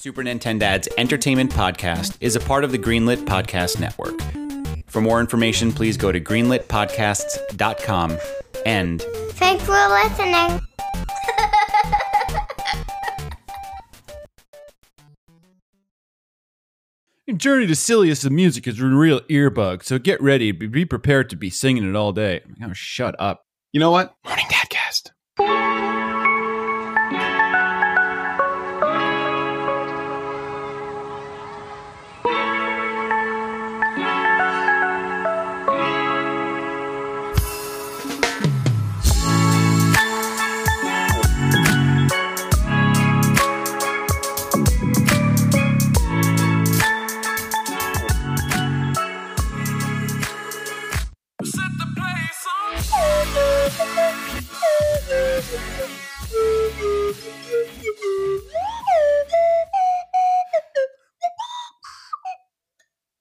Super Nintendad's Entertainment Podcast is a part of the Greenlit Podcast Network. For more information, please go to greenlitpodcasts.com and Thanks for listening. Journey to Silius of Music is a real earbug, so get ready. Be be prepared to be singing it all day. Oh, shut up. You know what? Morning Dadcast.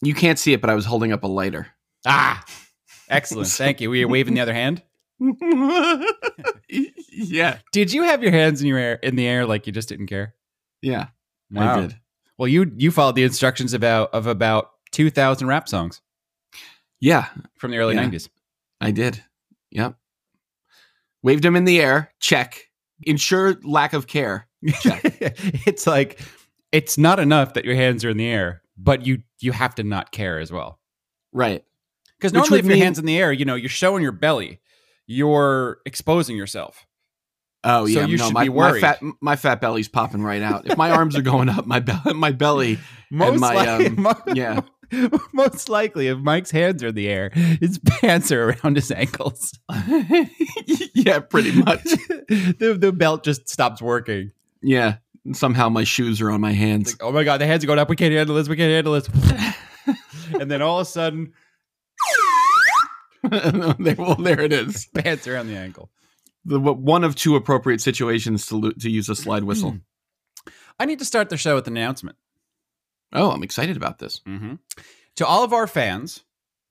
You can't see it, but I was holding up a lighter. Ah, excellent. Thank you. Were you waving the other hand? yeah, Did you have your hands in your air in the air like you just didn't care? yeah, Wow. I did. Well, you you followed the instructions about of about two thousand rap songs Yeah, from the early Yeah. nineties. I did. Yep. Waved them in the air. Check. Ensure lack of care. it's like it's not enough that your hands are in the air, but you you have to not care as well. Right. Because normally, if your mean- hands in the air, you know you're showing your belly, you're exposing yourself. Oh So yeah. you no, should my, be my worried. fat my fat belly's popping right out. If my arms are going up, my belly, my belly. Most my, likely, um, yeah. most likely, if Mike's hands are in the air, his pants are around his ankles. yeah, pretty much. the the belt just stops working. Yeah. Somehow my shoes are on my hands. Like, oh my god, the hands are going up. We can't handle this. We can't handle this. and then all of a sudden, there, well, there it is. pants around the ankle. The one of two appropriate situations to to use a slide whistle. I need to start the show with an announcement. Oh, I'm excited about this. Mm-hmm. To all of our fans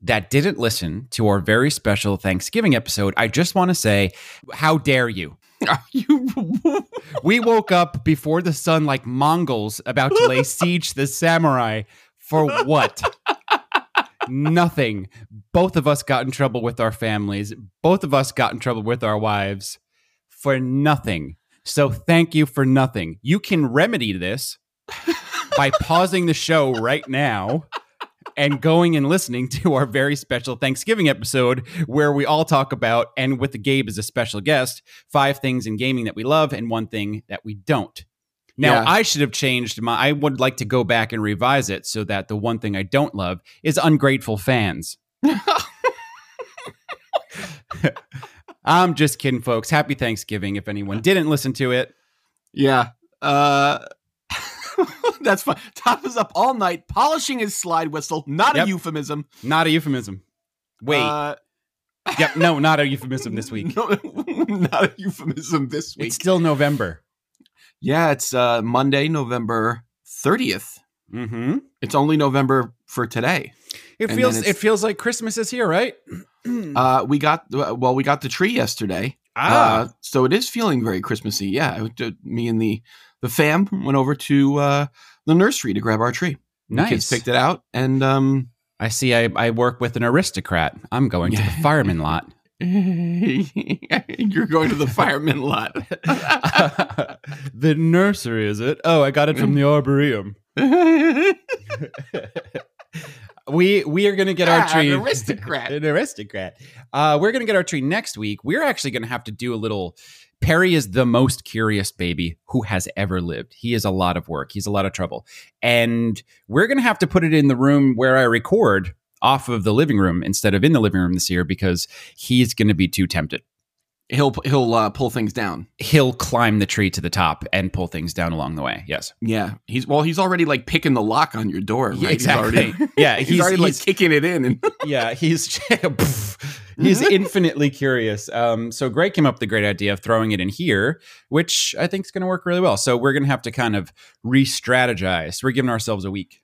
that didn't listen to our very special Thanksgiving episode, I just want to say, how dare you? Are you? We woke up before the sun like Mongols about to lay siege to the samurai for what? Nothing. Both of us got in trouble with our families. Both of us got in trouble with our wives for nothing. So thank you for nothing. You can remedy this by pausing the show right now and going and listening to our very special Thanksgiving episode where we all talk about, and with the Gabe as a special guest, five things in gaming that we love and one thing that we don't. Now, Yeah. I should have changed my, I would like to go back and revise it so that the one thing I don't love is ungrateful fans. I'm just kidding, folks. Happy Thanksgiving if anyone didn't listen to it. Yeah. Uh That's fine. Todd is up all night polishing his slide whistle. Not Yep. a euphemism. Not a euphemism. Wait. Uh, yep. No, not a euphemism this week. no, not a euphemism this week. It's still November. yeah, it's uh Monday, November 30th. Mm-hmm. It's only November for today. It And feels it feels like Christmas is here, right? Uh we got well we got the tree yesterday. Ah, Uh, so it is feeling very Christmassy. Yeah, I me and the the fam went over to uh, the nursery to grab our tree. The nice. kids picked it out, and um, I see. I, I work with an aristocrat. I'm going to the fireman lot. you're going to the fireman lot. the nursery, is it? Oh, I got it from the arboretum. We we are going to get our Ah, tree. an aristocrat. an aristocrat. Uh, we're going to get our tree next week. We're actually going to have to do a little. Perry is the most curious baby who has ever lived. He is a lot of work. He's a lot of trouble, and we're going to have to put it in the room where I record off of the living room instead of in the living room this year because he's going to be too tempted. He'll he'll uh, pull things down. He'll climb the tree to the top and pull things down along the way. Yes, Yeah, he's well. He's already like picking the lock on your door. Right? Yeah, exactly. He's already, yeah, he's, already like kicking it in. And yeah, he's he's infinitely curious. Um, so Greg came up with the great idea of throwing it in here, which I think is going to work really well. So we're going to have to kind of re-strategize. We're giving ourselves a week,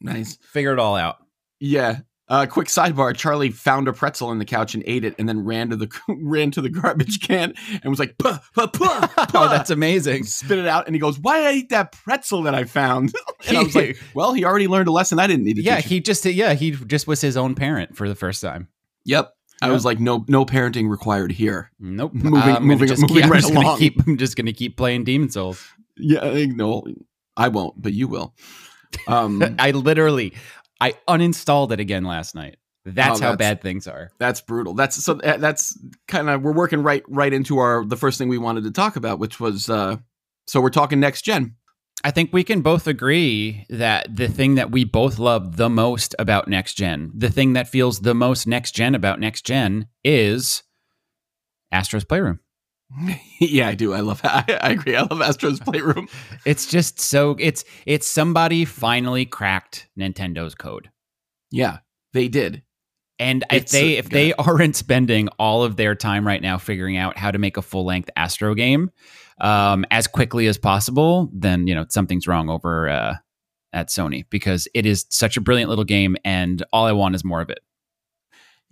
nice. figure it all out. Yeah. Uh, quick sidebar: Charlie found a pretzel in the couch and ate it, and then ran to the ran to the garbage can and was like, puh, puh, puh. Oh, that's amazing. spit it out, and he goes, "Why did I eat that pretzel that I found?" and I was like, "Well, he already learned a lesson I didn't need to Yeah, teach." he just yeah he just was his own parent for the first time. Yep. I Yep. was like, "No, no parenting required here." Nope. Moving- I'm moving- just moving keep, I'm right just gonna along. keep. I'm just gonna keep playing Demon's Souls. Yeah, no, I won't, but you will. Um, I literally, I uninstalled it again last night. That's Oh, how bad things are. That's brutal. That's so that's kind of we're working right right into our the first thing we wanted to talk about, which was uh so we're talking next gen. I think we can both agree that the thing that we both love the most about next gen, the thing that feels the most next gen about next gen, is Astro's Playroom. yeah, I do. I love. I, I agree. I love Astro's Playroom. It's just so it's it's somebody finally cracked Nintendo's code. Yeah, they did. And if they uh, if they aren't spending all of their time right now figuring out how to make a full length Astro game um, as quickly as possible, then you know something's wrong over uh, at Sony because it is such a brilliant little game, and all I want is more of it.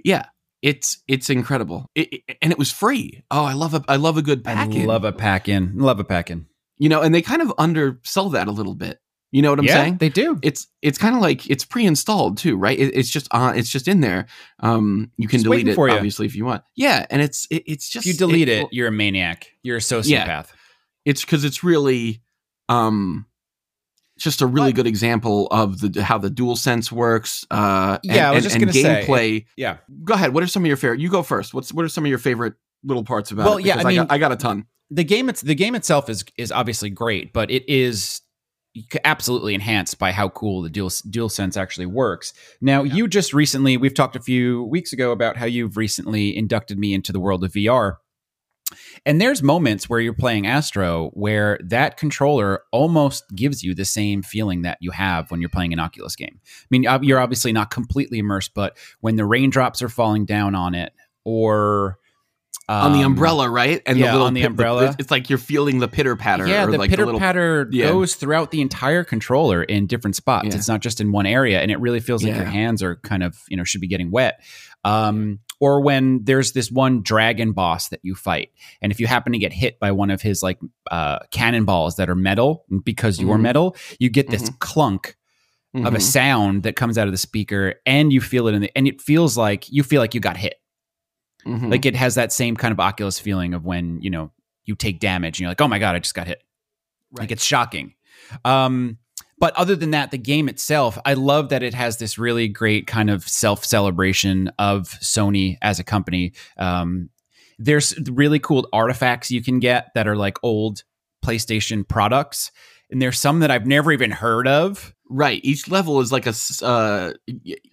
Yeah, it's it's incredible, it, it- and it was free. Oh, I love a I love a good pack. I love a pack in, love a pack in. you know, and they kind of undersell that a little bit. You know what I'm yeah, saying? they do. it's it's kind of like it's pre-installed too, right? It, it's just on. It's just in there. Um, you can It's delete it for you. obviously if you want. Yeah, and it's it, it's If just you delete it, you're a maniac. You're a sociopath. it's because it's really um just a really But- good example of the how the dual sense works uh and, Yeah, I was just and say- gameplay Yeah. go ahead what are some of your favorite you go first what's what are some of your favorite little parts about Well, it yeah, I mean- got, I got a ton the game it's the game itself is is obviously great, but it is absolutely enhanced by how cool the dual dual sense actually works. Now, you just recently we've talked a few weeks ago about how you've recently inducted me into the world of VR. And there's moments where you're playing Astro where that controller almost gives you the same feeling that you have when you're playing an Oculus game. I mean, you're obviously not completely immersed, but when the raindrops are falling down on it, or on the um, umbrella right and yeah, the little on the pit- umbrella. it's like you're feeling the pitter patter Yeah, or the like pitter patter yeah. goes throughout the entire controller in different spots. Yeah. It's not just in one area, and it really feels like your hands are kind of you know should be getting wet. Um, or when there's this one dragon boss that you fight, and if you happen to get hit by one of his like uh, cannonballs that are metal, because you're Mhm. metal, you get this clunk of a Mhm. sound that comes out of the speaker, and you feel it in the, and it feels like you feel like you got hit. Mhm. Like it has that same kind of Oculus feeling of when you know you take damage and you're like, oh my god, I just got hit. Like it's shocking. Um, but other than that, the game itself, I love that it has this really great kind of self celebration of Sony as a company. Um, there's really cool artifacts you can get that are like old PlayStation products. And there's some that I've never even heard of. Right. Each level is like a uh,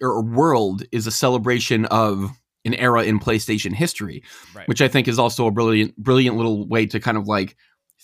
or world is a celebration of an era in PlayStation history, Right. which I think is also a brilliant, brilliant little way to kind of like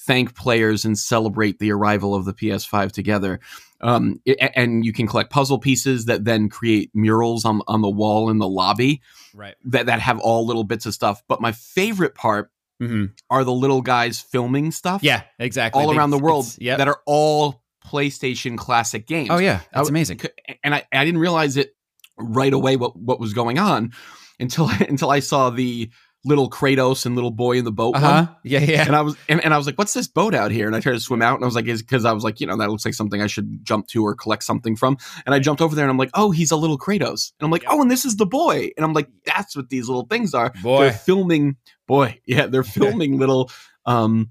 thank players and celebrate the arrival of the PS5 together. Um, i- and you can collect puzzle pieces that then create murals on on the wall in the lobby right. that that have all little bits of stuff. But my favorite part hmm are the little guys filming stuff. Yeah, exactly. all They- around the world yep. that are all PlayStation classic games. Oh yeah, that's w- amazing. and I, I didn't realize it right away what what was going on until until I saw the little Kratos and little boy in the boat Uh one. Yeah, yeah. And I was and, and I was like, "What's this boat out here?" And I tried to swim out, and I was like, "Is because I was like, you know, that looks like something I should jump to or collect something from." And I jumped over there, and I'm like, "Oh, he's a little Kratos," and I'm like, "Oh, and this is the boy," and I'm like, "That's what these little things are." Boy. They're filming, boy, yeah, they're filming little, um,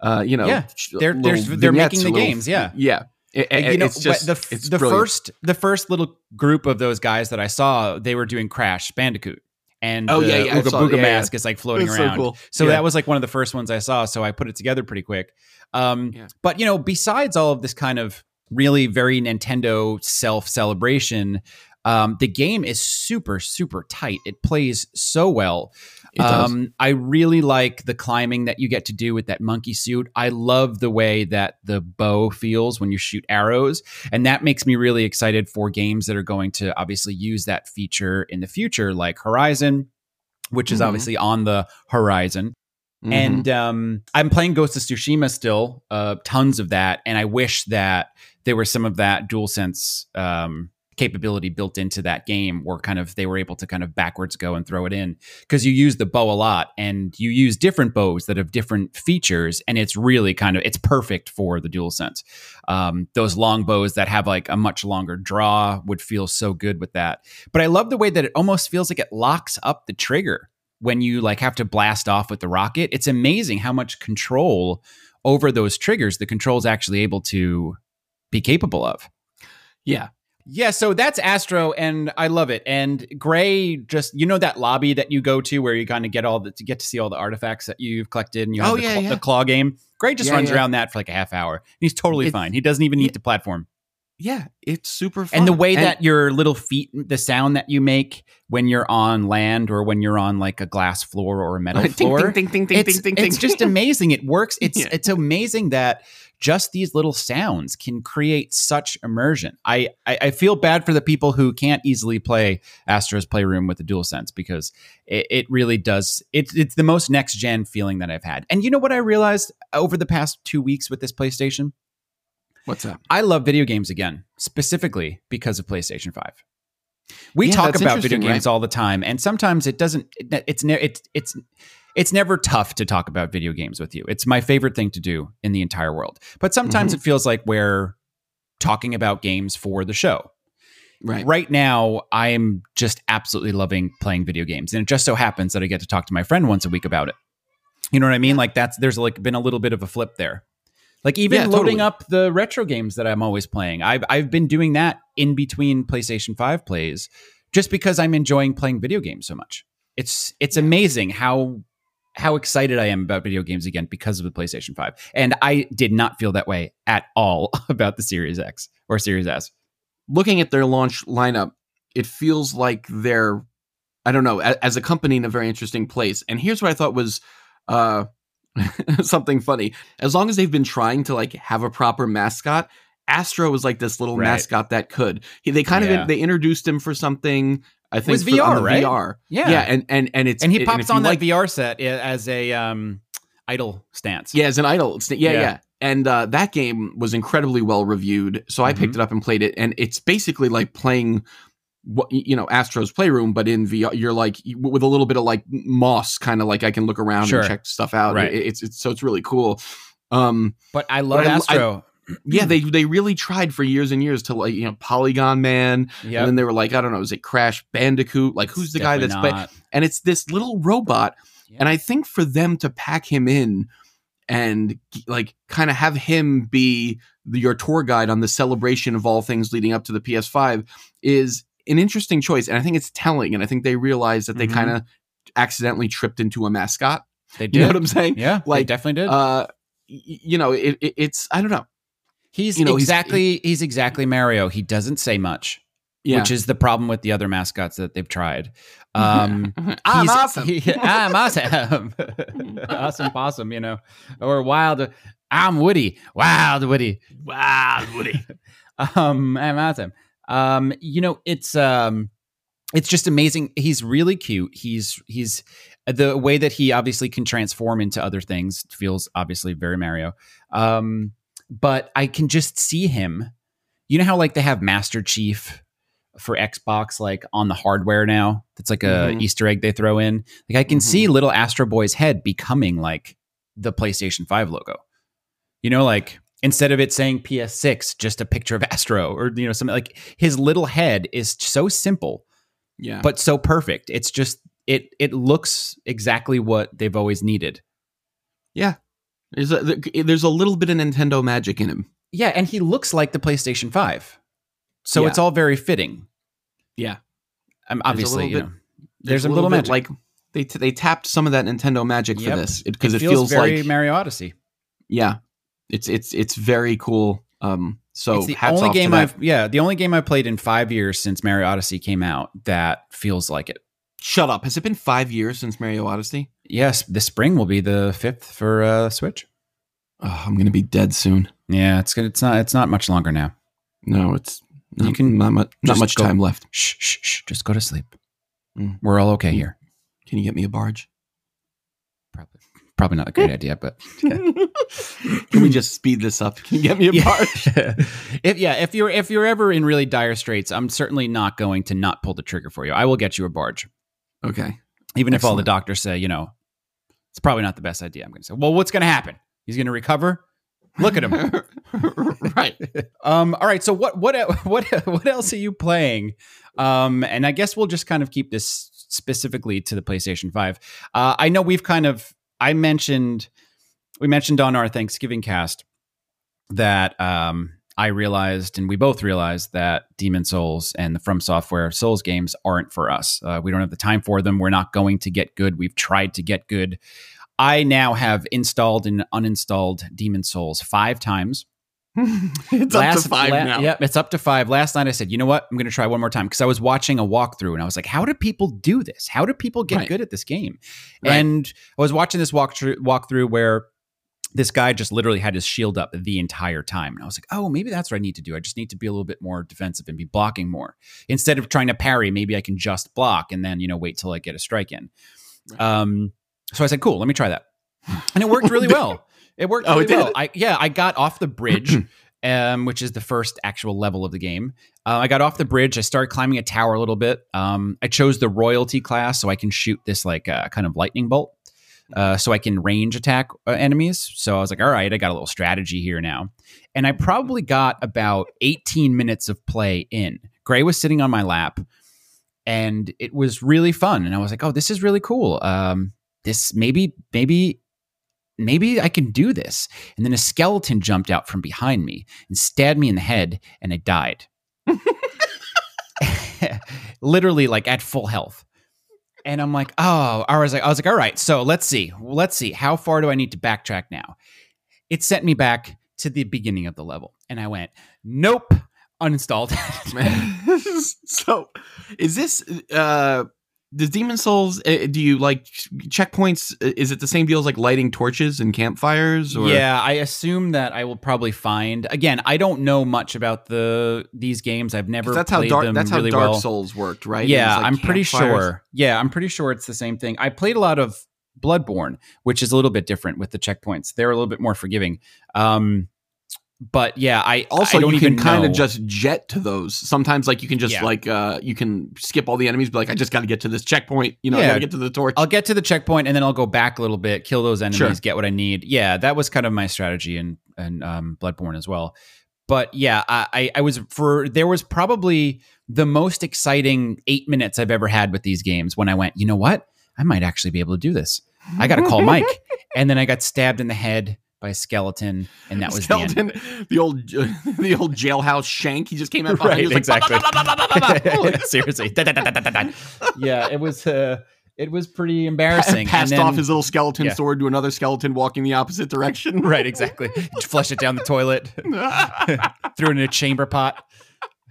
uh, you know, Yeah, they're- they're- they're making the little- games, yeah. yeah. It- And, it- you know, it's just the, it's the brilliant. first the first little group of those guys that I saw, they were doing Crash Bandicoot, and Oh, the yeah, yeah, Ooga Booga yeah, yeah. mask is like floating It's so around. cool. So Yeah. that was like one of the first ones I saw. So I put it together pretty quick. Um, Yeah. But you know, besides all of this kind of really very Nintendo self celebration, um, the game is super super tight. It plays so well. Um, I really like the climbing that you get to do with that monkey suit. I love the way that the bow feels when you shoot arrows. And that makes me really excited for games that are going to obviously use that feature in the future, like Horizon, which is Mhm. obviously on the horizon. Mhm. And um, I'm playing Ghost of Tsushima still, uh, tons of that. And I wish that there was some of that DualSense um, capability built into that game where kind of they were able to kind of backwards go and throw it in. Because you use the bow a lot and you use different bows that have different features and it's really kind of it's perfect for the dual sense. Um, those long bows that have like a much longer draw would feel so good with that. But i love the way that it almost feels like it locks up the trigger when you like have to blast off with the rocket. It's amazing how much control over those triggers the control is actually able to be capable of. Yeah. Yeah, so that's Astro, and I love it. And Gray, just you know that lobby that you go to where you kind of get all the to get to see all the artifacts that you've collected, and you have Oh, the, yeah, cl- yeah. the claw game. Gray just Yeah, runs around that for like a half hour, and he's totally It's- fine. He doesn't even need to platform. Yeah. It's super fun. And the way And- that your little feet, the sound that you make when you're on land or when you're on like a glass floor or a metal Ding, floor, ding, ding, ding, it's, ding, ding, it's just amazing. It works. It's it's amazing that just these little sounds can create such immersion. I, I I feel bad for the people who can't easily play Astro's Playroom with the DualSense because it, it really does. It's it's the most next gen feeling that I've had. And you know what I realized over the past two weeks with this PlayStation? What's up? I love video games again, specifically because of PlayStation 5. We Yeah, talk about video games all the time, and sometimes it doesn't. It, it's it's it's it's never tough to talk about video games with you. It's my favorite thing to do in the entire world. But sometimes Mm-hmm. it feels like we're talking about games for the show. Right. Right now, I am just absolutely loving playing video games, and it just so happens that I get to talk to my friend once a week about it. You know what I mean? Like that's there's like been a little bit of a flip there. Like even Yeah, loading totally. up the retro games that I'm always playing. I've I've been doing that in between PlayStation 5 plays just because I'm enjoying playing video games so much. It's it's amazing how how excited I am about video games again because of the PlayStation 5. And I did not feel that way at all about the Series X or Series S. looking at their launch lineup, it feels like they're, I don't know, as a company in a very interesting place. And here's what I thought was uh, something funny. As long as they've been trying to like have a proper mascot, Astro was like this little Right. mascot that could. He, they kind Yeah. of they introduced him for something. I think was for- VR, right? VR. Yeah. yeah, and and and it's And he pops you on that like- VR set as a um idle stance. Yeah, as an idol. It's, yeah, Yeah. yeah. And uh, that game was incredibly well reviewed. So I Mm-hmm. picked it up and played it, and it's basically like playing what you know Astro's Playroom, but in VR. You're like with a little bit of like moss, kind of like I can look around Sure. and check stuff out. Right. It- it's, it's so it's really cool. Um, But I love But I- Astro. Yeah, they they really tried for years and years to like you know Polygon Man, yeah. and then they were like I don't know, is it Crash Bandicoot? Like who's the guy that's ba- and it's this little robot and i think for them to pack him in and like kind of have him be the, your tour guide on the celebration of all things leading up to the ps5 is an interesting choice and i think it's telling and i think they realize that they Mhm. kind of accidentally tripped into a mascot they you did. know what i'm saying yeah, they Like, definitely did. uh you know it, it, it's i don't know he's you know, exactly he's, exactly Mario. He doesn't say much, yeah which is the problem with the other mascots that they've tried. Um, i'm he's- awesome he- I'm awesome. awesome possum, you know, or wild. I'm Woody. Wild Woody. Wild woody um i'm awesome um you know it's um it's just amazing he's really cute he's he's the way that he obviously can transform into other things feels obviously very mario um but i can just see him. You know how like they have master chief for xbox like on the hardware now? That's like a Mhm. easter egg they throw in? Like i can Mhm. see little astro boy's head becoming like the playstation 5 logo. You know like instead of it saying ps6 just a picture of astro or you know something like his little head is so simple yeah. but so perfect. It's just it it looks exactly what they've always needed there's a, there's a little bit of nintendo magic in him yeah and he looks like the playstation 5 so Yeah. it's all very fitting Yeah. um, There's a obviously little you bit- know there's, a little, bit magic like they t- they tapped some of that Nintendo magic Yep. for this because it, feels, feels, very like mario odyssey yeah, it's it's it's very cool. Um, so it's the only game i've yeah the only game i've played in five years since mario odyssey came out that feels like it Shut up! Has it been five years since Mario Odyssey? yes this spring will be the fifth for uh switch Oh, I'm gonna be dead soon. yeah it's gonna it's not it's not much longer now No, it's You not, can not much not much go- time left. shh, shh, shh, just go to sleep. Mm. We're all okay here. Can you get me a barge? Probably, Probably not a great idea, but Can we just speed this up? Can you get me a barge? if yeah, if you're if you're ever in really dire straits, I'm certainly not going to not pull the trigger for you. I will get you a barge, Okay. even if all the doctors say, you know, it's probably not the best idea. I'm going to say, well, what's going to happen? He's going to recover. Look at him. right. Um, all right. So what what what what else are you playing? Um, and I guess we'll just kind of keep this specifically to the PlayStation Five. Uh, I know we've kind of I mentioned we mentioned on our Thanksgiving cast that um, I realized and we both realized that Demon's Souls and the From Software Souls games aren't for us. Uh, we don't have the time for them. We're not going to get good. We've tried to get good. I now have installed and uninstalled Demon's Souls five times. it's up to five la- now. Yep, it's up to five. Last night I said, you know what? I'm going to try one more time because I was watching a walkthrough and I was like, how do people do this? How do people get Right. good at this game? Right. And I was watching this walkthrough walkthrough where this guy just literally had his shield up the entire time. And I was like, oh, maybe that's what I need to do. I just need to be a little bit more defensive and be blocking more. Instead of trying to parry, maybe I can just block and then, you know, wait till I get a strike in. Right. Um, so I said, cool, let me try that. And it worked really well. It worked Oh, it did? well. I yeah, I got off the bridge, um, which is the first actual level of the game. Uh, I got off the bridge. I started climbing a tower a little bit. Um, I chose the royalty class so I can shoot this like uh, kind of lightning bolt, uh, so I can range attack uh, enemies. So I was like, all right, I got a little strategy here now, and I probably got about 18 minutes of play in. Gray was sitting on my lap, and it was really fun. And I was like, oh, this is really cool. Um, this maybe maybe maybe I can do this. And then a skeleton jumped out from behind me and stabbed me in the head, and I died. Literally, like at full health. And I'm like, oh, I was like, I was like, all right, so let's see, let's see, how far do I need to backtrack now? It sent me back to the beginning of the level, and I went, nope, uninstalled. so, is this uh does Demon's Souls uh, do you like checkpoints uh, is it the same deal as like lighting torches and campfires or Yeah, I assume that I will probably find. Again, I don't know much about the these games. I've never that's how dark them that's how Dark well. Souls worked, right? Yeah, like, I'm pretty campfires. sure. Yeah, I'm pretty sure it's the same thing. I played a lot of Bloodborne, which is a little bit different with the checkpoints. They're a little bit more forgiving. Um, but yeah, I Also, I don't you can kind of just jet to those. Sometimes, like you can just Yeah. like uh you can skip all the enemies, but like I just got to get to this checkpoint. You know, I got to get to the torch. I'll get to the checkpoint and then I'll go back a little bit, kill those enemies, Sure. get what I need. Yeah, that was kind of my strategy in and um, Bloodborne as well. But yeah, I, I I was for there was probably the most exciting eight minutes I've ever had with these games when I went, you know what, I might actually be able to do this. I got to call Mike, and then I got stabbed in the head by a skeleton, and that was the end. skeleton, the, old the old jailhouse shank. He just came out behind Right, you, like, exactly. Seriously, yeah, it was. Uh, it was pretty embarrassing. passed And then- off his little skeleton Yeah. sword to another skeleton walking the opposite direction. right, exactly. Flush it down the toilet, threw it in a chamber pot.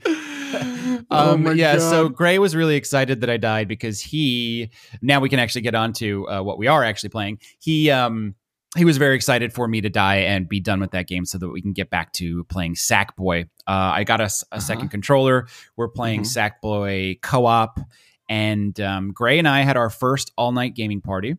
oh Um, my yeah, God. so Gray was really excited that I died because he. Now we can actually get on to uh, what we are actually playing. He um he was very excited for me to die and be done with that game so that we can get back to playing Sackboy. Uh, I got us a, Uh-huh. second controller. We're playing Mhm. Sackboy co-op, and um, Gray and I had our first all-night gaming party,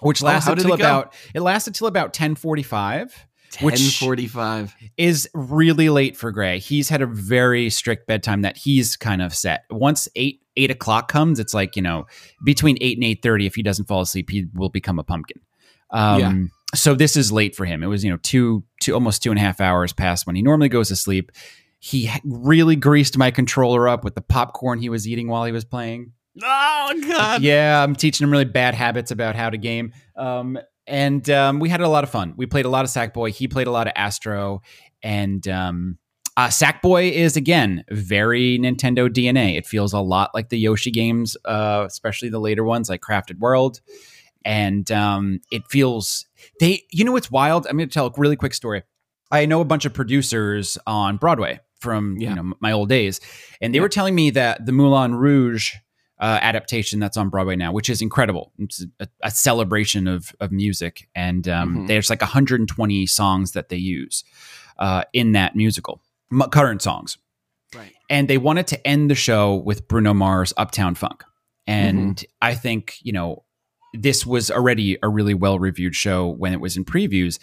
which Oh, lasted did till about it lasted till about ten forty-five which- 1045. is really late for Gray. He's had a very strict bedtime that he's kind of set. Once eight eight o'clock comes, it's like you know between eight and eight thirty. If he doesn't fall asleep, he will become a pumpkin. Um, Yeah. So this is late for him. It was you know two two almost two and a half hours past when he normally goes to sleep. He really greased my controller up with the popcorn he was eating while he was playing Oh god. yeah, I'm teaching him really bad habits about how to game. Um, and um, we had a lot of fun. We played a lot of Sackboy. He played a lot of Astro, and um, uh, Sackboy is again very Nintendo DNA. It feels a lot like the Yoshi games, uh, especially the later ones like Crafted World. And um, it feels they. You know what's wild? I'm going to tell a really quick story. I know a bunch of producers on Broadway from Yeah. you know my old days, and they Yeah. were telling me that the Moulin Rouge uh, adaptation that's on Broadway now, which is incredible. It's a, a celebration of of music, and um, Mhm. there's like 120 songs that they use uh, in that musical, m- current songs, Right. and they wanted to end the show with Bruno Mars' "Uptown Funk," and I think you know this was already a really well reviewed show when it was in previews,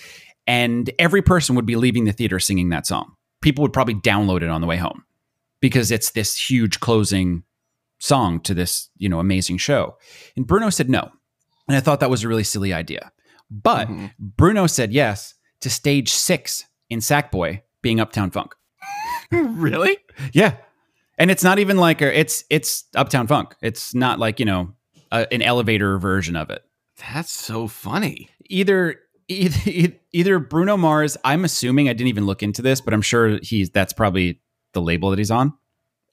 and every person would be leaving the theater singing that song. People would probably download it on the way home because it's this huge closing song to this you know amazing show. And Bruno said no, and I thought that was a really silly idea. But Mhm. Bruno said yes to stage six in Sackboy being Uptown Funk. really? Yeah, and it's not even like a, it's it's Uptown Funk. It's not like you know a, an elevator version of it. That's so funny. Either either either Bruno Mars. I'm assuming I didn't even look into this, but I'm sure he's that's probably the label that he's on.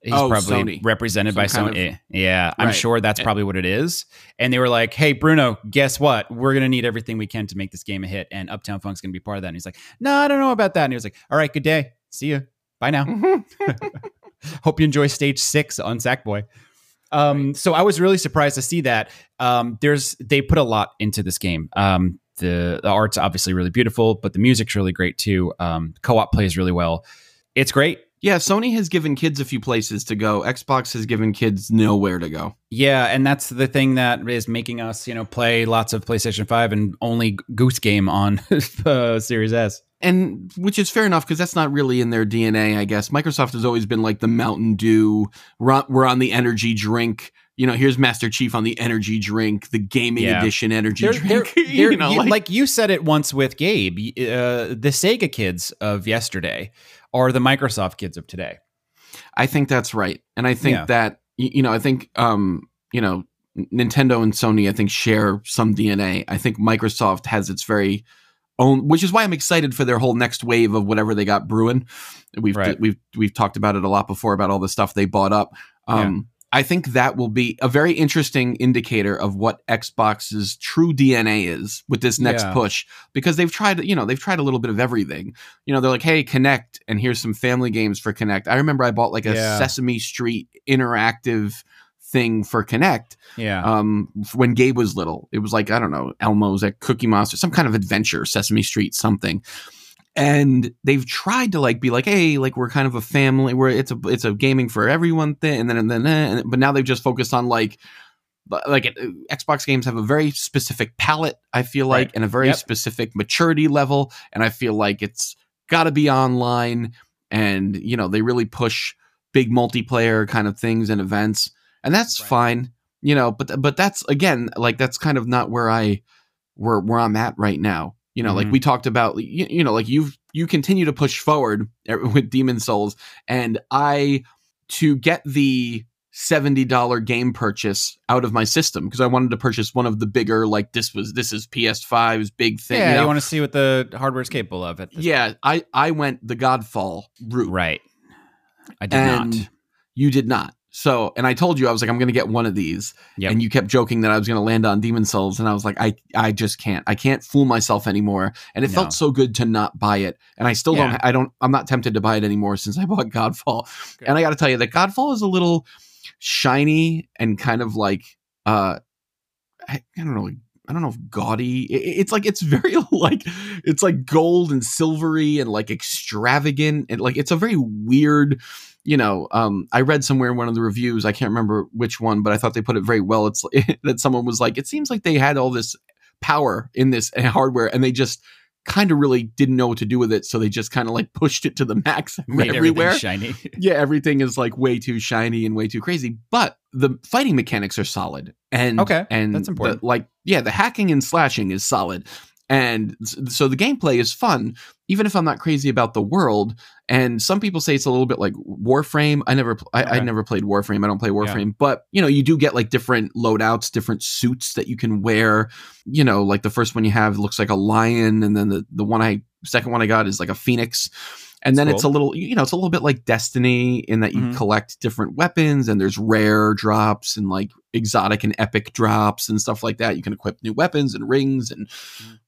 He's Oh, probably Sony. represented by Some Sony. of- yeah, I'm sure that's Eh. probably what it is. And they were like, "Hey, Bruno, guess what? We're gonna need everything we can to make this game a hit, and Uptown Funk's gonna be part of that." And he's like, "No, I don't know about that." And he was like, "All right, good day. See you. Bye now." Hope you enjoy stage six on Sackboy. Um, so I was really surprised to see that. Um, there's they put a lot into this game. Um, the the art's obviously really beautiful, but the music's really great too. Um, co-op plays really well. It's great. Yeah, Sony has given kids a few places to go. Xbox has given kids nowhere to go. Yeah, and that's the thing that is making us, you know, play lots of PlayStation Five and only Goose Game on uh, Series S. And which is fair enough because that's not really in their DNA, I guess. Microsoft has always been like the Mountain Dew. We're on, we're on the energy drink. You know, here's Master Chief on the energy drink, the gaming Yeah. edition energy They're, drink. they're, you they're- know, you- like, like, you said it once with Gabe, uh, the Sega kids of yesterday are the Microsoft kids of today. I think that's right. And I think Yeah. that you know, I think um, you know, Nintendo and Sony I think share some DNA. I think Microsoft has its very own which is why I'm excited for their whole next wave of whatever they got brewing. We've Right. we've we've talked about it a lot before about all the stuff they bought up. Um I think that will be a very interesting indicator of what Xbox's true DNA is with this next Yeah. push because they've tried, you know, they've tried a little bit of everything. You know, they're like, "Hey, Kinect, and here's some family games for Kinect." I remember I bought like a Yeah. Sesame Street interactive thing for Kinect Yeah. um when Gabe was little. It was like, I don't know, Elmo's at Cookie Monster, some kind of adventure, Sesame Street something. And they've tried to like be like, hey, like we're kind of a family, where it's a it's a gaming for everyone thing, and then and then, and, but now they've just focused on like, like uh, Xbox games have a very specific palette, I feel like, Right. and a very Yep. specific maturity level, and I feel like it's got to be online, and you know they really push big multiplayer kind of things and events, and that's Right. fine, you know. But but that's again like that's kind of not where I where where I'm at right now. You know, like Mhm. we talked about, you, you know, like you've you continue to push forward with Demon's Souls, and I to get the seventy dollar game purchase out of my system because I wanted to purchase one of the bigger, like this was this is PS5's big thing. yeah, you you, want to see what the hardware is capable of. Yeah. I I went the Godfall route, Right. I did and not. you did not. So, and I told you I was like, I'm going to get one of these, Yep. and you kept joking that I was going to land on Demon's Souls, and I was like, I, I just can't, I can't fool myself anymore. And it No. felt so good to not buy it, and I still Yeah. don't, I don't, I'm not tempted to buy it anymore since I bought Godfall. And I got to tell you that Godfall is a little shiny and kind of like, uh, I, I don't know. I don't know if gaudy. It's like it's very like it's like gold and silvery and like extravagant and like it's a very weird. You know, um, I read somewhere in one of the reviews. I can't remember which one, but I thought they put it very well. It's that someone was like, it seems like they had all this power in this hardware, and they just kind of really didn't know what to do with it, so they just kind of like pushed it to the max Made everywhere shiny. yeah, everything is like way too shiny and way too crazy. But the fighting mechanics are solid, and Okay, and that's important. the- like, yeah, the hacking and slashing is solid, and so the gameplay is fun, even if I'm not crazy about the world. And some people say it's a little bit like Warframe. I never, I, I never played Warframe. I don't play Warframe, but you know, you do get like different loadouts, different suits that you can wear. You know, like the first one you have looks like a lion, and then the the one I second one I got is like a phoenix. And then That's it's a little, you know, it's a little bit like Destiny in that you Mhm. collect different weapons and there's rare drops and like exotic and epic drops and stuff like that. You can equip new weapons and rings and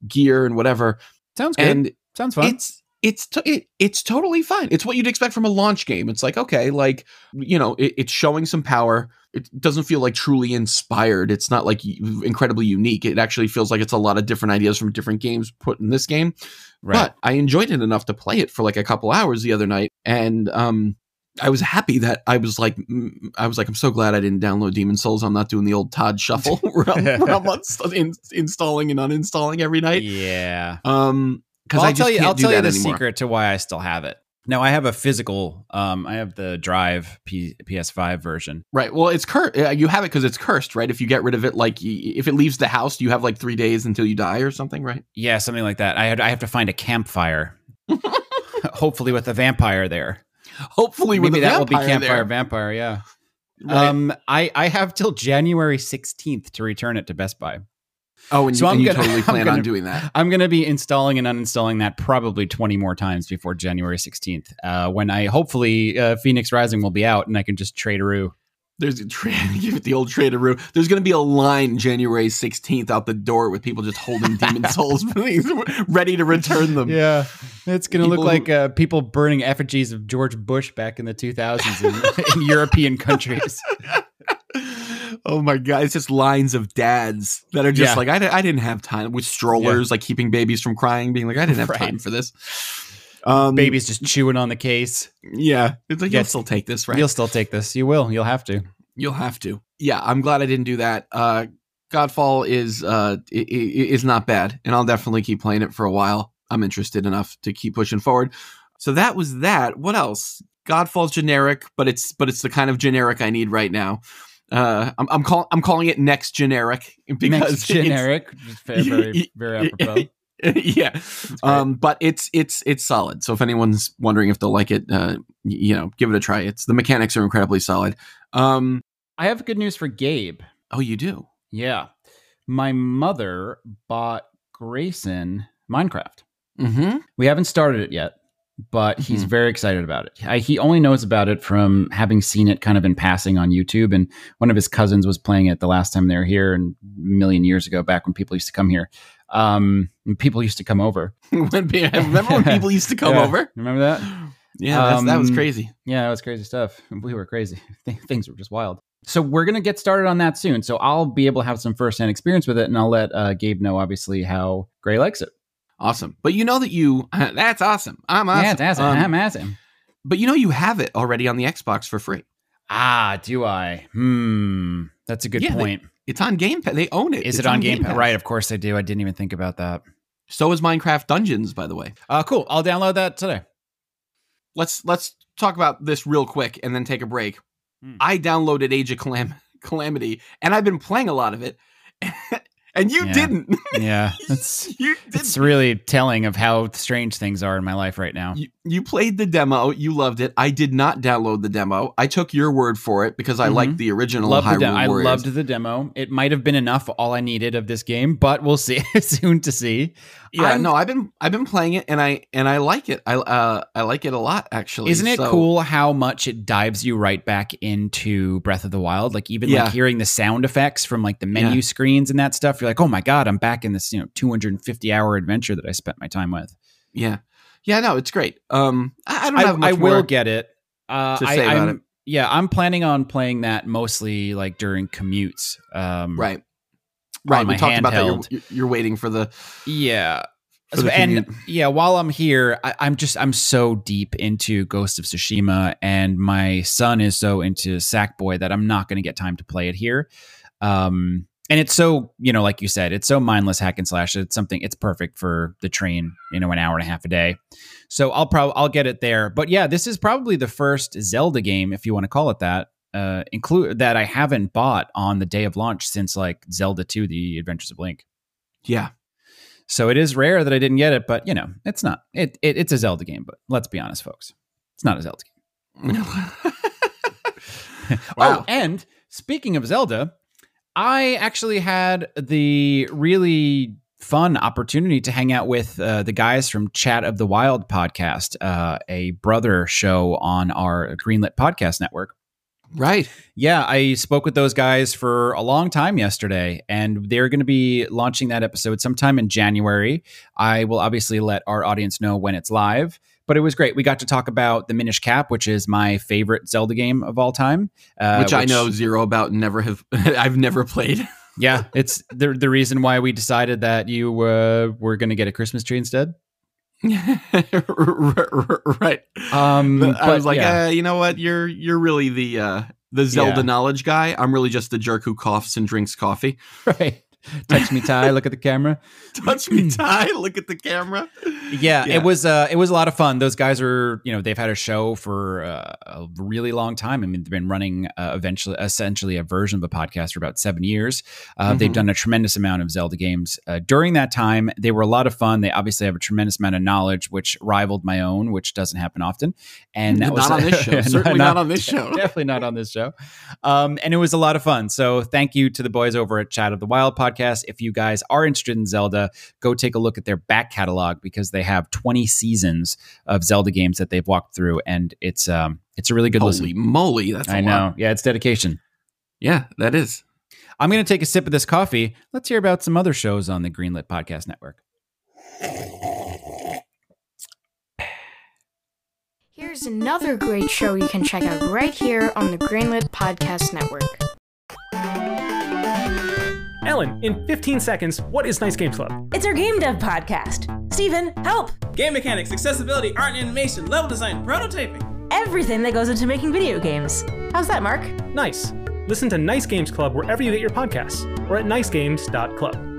gear and whatever. Sounds good. And Sounds fun. it's it's to, it, it's totally fine. It's what you'd expect from a launch game. It's like okay, like you know, it, it's showing some power. It doesn't feel like truly inspired. It's not like incredibly unique. It actually feels like it's a lot of different ideas from different games put in this game. right. But I enjoyed it enough to play it for like a couple hours the other night, and um, I was happy that I was like, I was like, I'm so glad I didn't download Demon's Souls. I'm not doing the old Todd shuffle where I'm, where I'm in, installing and uninstalling every night. Yeah. Um, because Well, I'll tell you. I'll tell you the anymore. secret to why I still have it. Now I have a physical. Um, I have the Drive P- PS5 version. Right. Well, it's cursed. You have it because it's cursed, right? If you get rid of it, like if it leaves the house, you have like three days until you die or something, right? Yeah, something like that. I had, I have to find a campfire. Hopefully, with a vampire there. Hopefully, with Maybe that will be campfire there. vampire. Yeah. Right. Um, I I have till January sixteenth to return it to Best Buy. Oh, and, so you, I'm and gonna- totally I'm plan on gonna- doing that. I'm going to be installing and uninstalling that probably 20 more times before January 16th, uh, when I hopefully uh, Fenyx Rising will be out and I can just traderoo. There's give it the old traderoo. There's going to be a line January 16th out the door with people just holding Demon's Souls, ready to return them. Yeah, it's going to look like uh, people burning effigies of George Bush back in the 2000s in, in European countries. Oh my god, it's just lines of dads that are just Yeah. like I, I didn't have time with strollers, like keeping babies from crying, being like I didn't have Right. time for this. Um, Babies just chewing on the case. yeah, it's like you'll still take this, right? You'll still take this. You will. You'll have to. You'll have to. Yeah, I'm glad I didn't do that. Uh, Godfall is uh is not bad, and I'll definitely keep playing it for a while. I'm interested enough to keep pushing forward. So that was that. What else? Godfall's generic, but it's but it's the kind of generic I need right now. Uh, I'm I'm, call, I'm calling it next generic because Next generic. Very, very apropos. yeah um but it's it's it's solid so if anyone's wondering if they'll like it uh you know give it a try it's the mechanics are incredibly solid um I have good news for Gabe. oh you do Yeah. My mother bought Grayson Minecraft. mm-hmm We haven't started it yet, but he's Mhm. very excited about it. I, he only knows about it from having seen it kind of in passing on YouTube. And one of his cousins was playing it the last time they were here and a million years ago, back when people used to come here. Um, people used to come over. when, remember when people used to come Yeah. over Remember that? yeah that's, that was Um, crazy Yeah, it was crazy stuff. We were crazy. Th- Things were just wild. So we're gonna get started on that soon. So I'll be able to have some firsthand experience with it, and I'll let uh, Gabe know, obviously, how Gray likes it. Awesome but you know that you that's awesome i'm awesome, Yeah, it's awesome. Um, I'm awesome. but you know you have it already on the xbox for free Ah, do I? Hmm. That's a good Yeah, they- point. it's on game pass they own it Is It's it on Game Pass? Pass. Right, of course they do. I didn't even think about that. so is minecraft dungeons by the way Uh, cool. I'll download that today. let's let's talk about this real quick and then take a break. Hmm. I downloaded Age of Calam- Calamity and I've been playing a lot of it, and you Yeah. didn't. Yeah, it's you didn't. it's really telling of how strange things are in my life right now. You, you played the demo. You loved it. I did not download the demo. I took your word for it because I Mhm. liked the original Loved the Hyrule de- I loved the demo. It might have been enough. All I needed of this game, but we'll see soon to see. Yeah, I'm- no, I've been I've been playing it and I and I like it. I uh I like it a lot actually. Isn't it So- cool how much it dives you right back into Breath of the Wild? Like even Yeah. like hearing the sound effects from like the menu Yeah. screens and that stuff. You're like, oh my god, I'm back in this you know 250 hour adventure that I spent my time with. Yeah, yeah, no, it's great. Um, I, I don't I, have much I will get it. Uh, to I, say about I'm- it. Yeah, I'm planning on playing that mostly like during commutes. Um, Right. Right. my We talked about that. You're, you're waiting for the Yeah. For the and yeah, while I'm here, I, I'm just I'm so deep into Ghost of Tsushima, and my son is so into Sackboy that I'm not going to get time to play it here. Um, and it's so you know, like you said, it's so mindless hack and slash. It's something. It's perfect for the train. You know, an hour and a half a day. So I'll probably I'll get it there. But yeah, this is probably the first Zelda game, if you want to call it that. Uh, include that I haven't bought on the day of launch since like Zelda 2: The Adventures of Link. yeah. So it is rare that I didn't get it, but you know, it's not. It, it it's a Zelda game, but let's be honest, folks, it's not a Zelda game. Wow. Oh, and speaking of Zelda, I actually had the really fun opportunity to hang out with uh, the guys from Chat of the Wild podcast, uh, a brother show on our Greenlit podcast network. Right. Yeah, I spoke with those guys for a long time yesterday, and they're going to be launching that episode sometime in January. I will obviously let our audience know when it's live, but it was great. We got to talk about the Minish Cap, which is my favorite Zelda game of all time. Uh, which, I know zero about and never have. I've never played. Yeah, it's the the reason why we decided that you uh, were going to get a Christmas tree instead. right. Um, But I but was like, yeah. uh, you know what? You're you're really the uh, the Zelda Yeah. knowledge guy. I'm really just the jerk who coughs and drinks coffee. right. Touch me, Ty. Look at the camera. Touch me, Ty. Look at the camera. Yeah, Yeah. it was uh it was a lot of fun. Those guys are, you know, they've had a show for uh, a really long time. I mean, they've been running uh, eventually essentially a version of a podcast for about 7 years. Uh, they've Mhm. done a tremendous amount of Zelda games. Uh, during that time, they were a lot of fun. They obviously have a tremendous amount of knowledge which rivaled my own, which doesn't happen often. And that Not was on this show. Certainly not on this show. Definitely not on this show. Um, and it was a lot of fun. So thank you to the boys over at Chat of the Wild podcast. If you guys are interested in Zelda, go take a look at their back catalog because they have 20 seasons of Zelda games that they've walked through, and it's um it's a really good Holy listen. moly, that's a I know. lot. Yeah, it's dedication. Yeah, that is. I'm going to take a sip of this coffee. Let's hear about some other shows on the Greenlit Podcast Network. Here's another great show you can check out right here on the Greenlit Podcast Network. Ellen, in 15 seconds, what is Nice Games Club? It's our game dev podcast. Steven, help! Game mechanics, accessibility, art and animation, level design, prototyping. Everything that goes into making video games. How's that, Mark? Nice. Listen to Nice Games Club wherever you get your podcasts or at nicegames.club.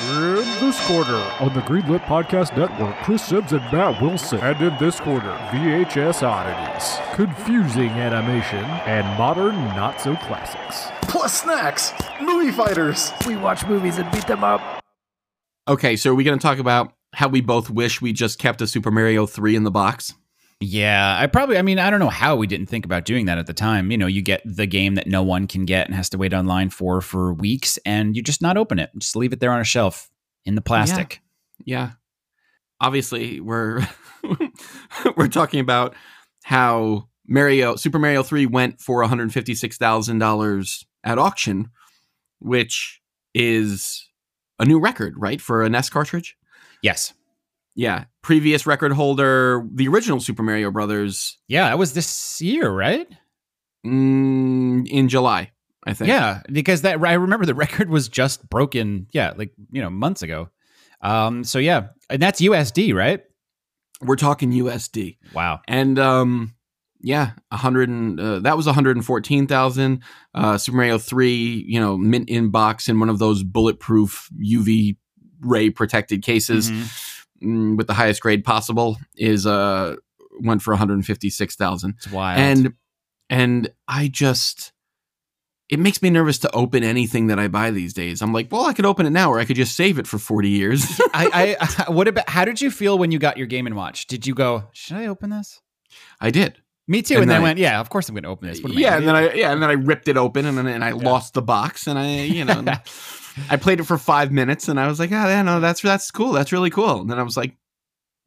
In this quarter on the Greenlit Podcast Network, Chris Sims and Matt Wilson. And in this quarter, VHS oddities, confusing animation, and modern not so classics. Plus snacks, movie fighters. We watch movies and beat them up. Okay, so are we going to talk about how we both wish we just kept a Super Mario 3 in the box? Yeah, I probably, I mean, I don't know how we didn't think about doing that at the time. You know, you get the game that no one can get and has to wait online for for weeks, and you just not open it. Just leave it there on a shelf in the plastic. Yeah. Obviously, we're we're talking about how Mario Super Mario 3 went for $156,000 at auction, which is a new record, right, for a NES cartridge? Yes. Yeah. Previous record holder, the original Super Mario Brothers, Yeah, that was this year, right? mm, in July, I think. Yeah, because that I remember the record was just broken. Yeah, like you know months ago. Um. So yeah, and that's USD, right? We're talking USD. Wow. And um yeah, a 100 and, uh, that was 114,000 uh Super Mario 3, you know, mint in box in one of those bulletproof UV ray protected cases Mhm. Mm, with the highest grade possible is uh went for 156,000. It's wild. And and I just it makes me nervous to open anything that I buy these days. I'm like, well, I could open it now, or I could just save it for 40 years. I, I, what about? How did you feel when you got your Game and Watch? Did you go? Should I open this? I did. Me too. And And, then I I- went, yeah, of course I'm going to open this. What yeah, and then? I yeah, and then I ripped it open, and then and I lost the box, and I you know I played it for five minutes, and I was like, oh yeah, no, that's that's cool, that's really cool. And then I was like,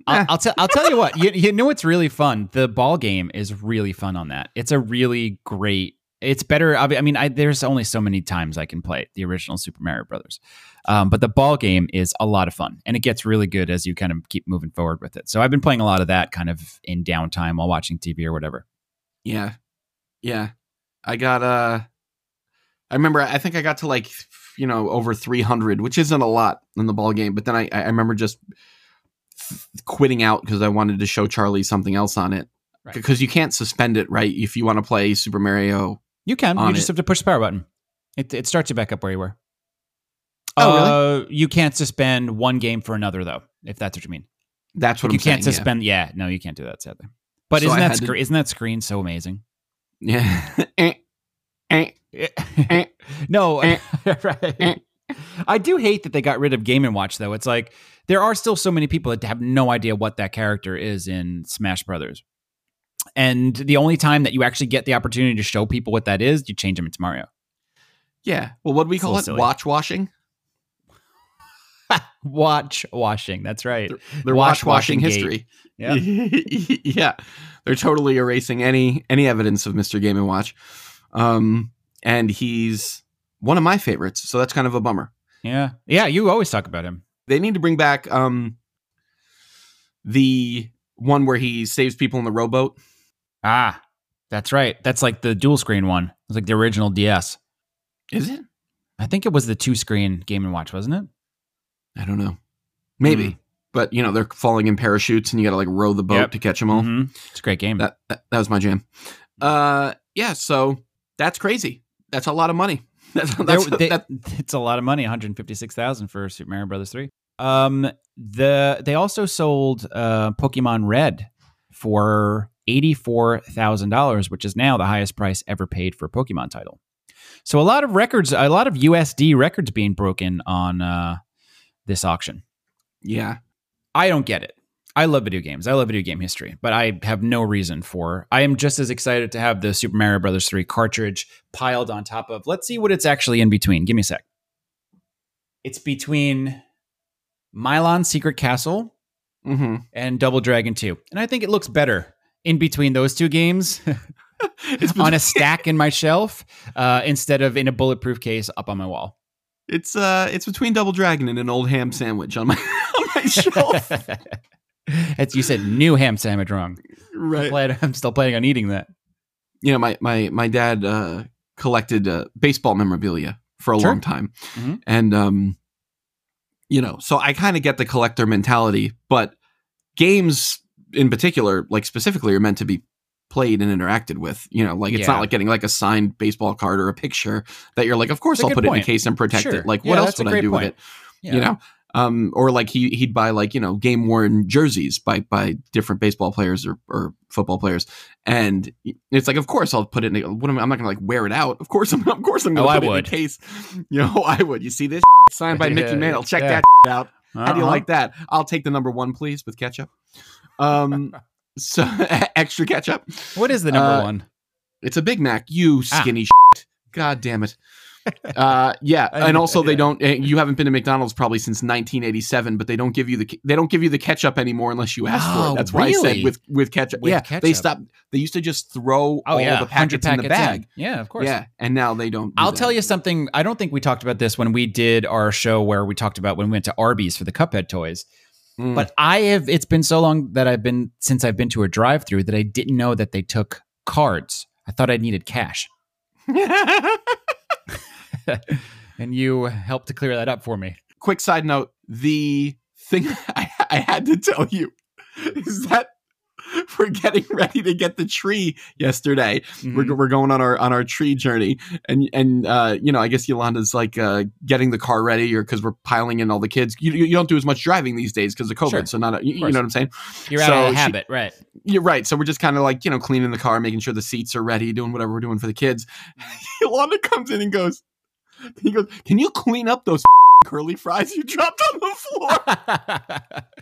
I'll, Eh. I'll tell. I'll tell you what. You, you know what's really fun? The ball game is really fun on that. It's a really great. It's better. I I mean, I, there's only so many times I can play the original Super Mario Brothers, um, but the ball game is a lot of fun, and it gets really good as you kind of keep moving forward with it. So I've been playing a lot of that kind of in downtime while watching TV or whatever. yeah, yeah, I got uh, I remember I think I got to like you know over three hundred, which isn't a lot in the ball game, but then I I remember just quitting out because I wanted to show Charlie something else on it. Right. Because you can't suspend it, right? If you want to play Super Mario You can. You just it. have to push the power button. It, it starts you back up where you were. Oh, Uh, you can't suspend one game for another, though. If that's what you mean. That's what you I'm can't saying, suspend. Yeah. no, you can't do that. Sadly. But So isn't that had to- Isn't that screen so amazing? Yeah. Eh, eh. no, Eh. right. I do hate that they got rid of Game and Watch though. It's like there are still so many people that have no idea what that character is in Smash Brothers. And the only time that you actually get the opportunity to show people what that is, you change them into Mario. Yeah. Well, what do we It's call it? silly. Watch washing? Watch washing. That's right. They're Wash watch washing washing history. Yeah. yeah. They're totally erasing any any evidence of Mr. Game and Watch. Um and he's one of my favorites, so that's kind of a bummer. Yeah. Yeah. You always talk about him. They need to bring back um the one where he saves people in the rowboat. Ah, that's right. That's like the dual screen one. It's like the original DS. Is it? I think it was the two screen Game and Watch, wasn't it? I don't know. Maybe. but you know they're falling in parachutes and you got to like row the boat Yep. to catch them all. Mhm. It's a great game. That, that that was my jam. Uh, yeah. So that's crazy. That's a lot of money. That's, that's they- that, it's a lot of money 156000 for super mario brothers 3 um the they also sold uh pokemon red for $84000 which is now the highest price ever paid for a pokemon title so a lot of records a lot of usd records being broken on uh this auction yeah. I don't get it. I love video games. I love video game history, but I have no reason for. I am just as excited to have the Super Mario Brothers 3 cartridge piled on top of. Let's see what it's actually in between. Give me a sec. It's between Milon Secret Castle hmm and Double Dragon 2. And I think it looks better in between those two games It's on a stack in my shelf uh, instead of in a bulletproof case up on my wall. It's uh it's between Double Dragon and an old ham sandwich on my on my shelf. It's, you said new ham sandwich wrong. right. Glad I'm still planning on eating that. You know, my my my dad uh collected uh, baseball memorabilia for a Sure. long time. Mhm. And um you know, so I kind of get the collector mentality, but games in particular, like specifically are meant to be played and interacted with. You know, like it's Yeah. not like getting like a signed baseball card or a picture that you're like, of course I'll put it in a case and protect Sure. it. Like Yeah, what else would I do with it? Yeah. you know um or like he he'd buy like you know game worn jerseys by by different baseball players or, or football players. And it's like of course i'll put it in what am I, i'm not gonna like wear it out. Of course i'm of course i'm gonna Oh, I put it would. in a case. You know i would. You see this signed by mickey mantle. Check yeah. that out. How do you Uh-huh. like that? I'll take the number one please with ketchup. Um so extra ketchup. What is the number Uh, one? it's a big mac. You Ah. skinny god damn it uh yeah and also they don't eh, you haven't been to mcdonald's probably since 1987 but they don't give you the they don't give you the ketchup anymore unless you ask for Oh, it that's why i said with with ketchup With yeah they ketchup. stopped they used to just throw Oh all yeah, the packets, in the bag Yeah, of course. yeah and now they don't do I'll that. tell you something. I don't think we talked about this when we did our show where we talked about when we went to Arby's for the Cuphead toys. Mm. But I have. It's been so long that I've been since I've been to a drive-through that I didn't know that they took cards. I thought I needed cash, and you helped to clear that up for me. quick side note the thing I, I had to tell you is that we're getting ready to get the tree yesterday Mm-hmm. we're, we're going on our on our tree journey and and uh you know i guess yolanda's like uh getting the car ready or because we're piling in all the kids you, you don't do as much driving these days because of covid Sure. so not you, you know what i'm saying You're out of she- habit, right? you're right so we're just kind of like you know cleaning the car making sure the seats are ready doing whatever we're doing for the kids yolanda comes in and goes he goes can you clean up those curly fries you dropped on the floor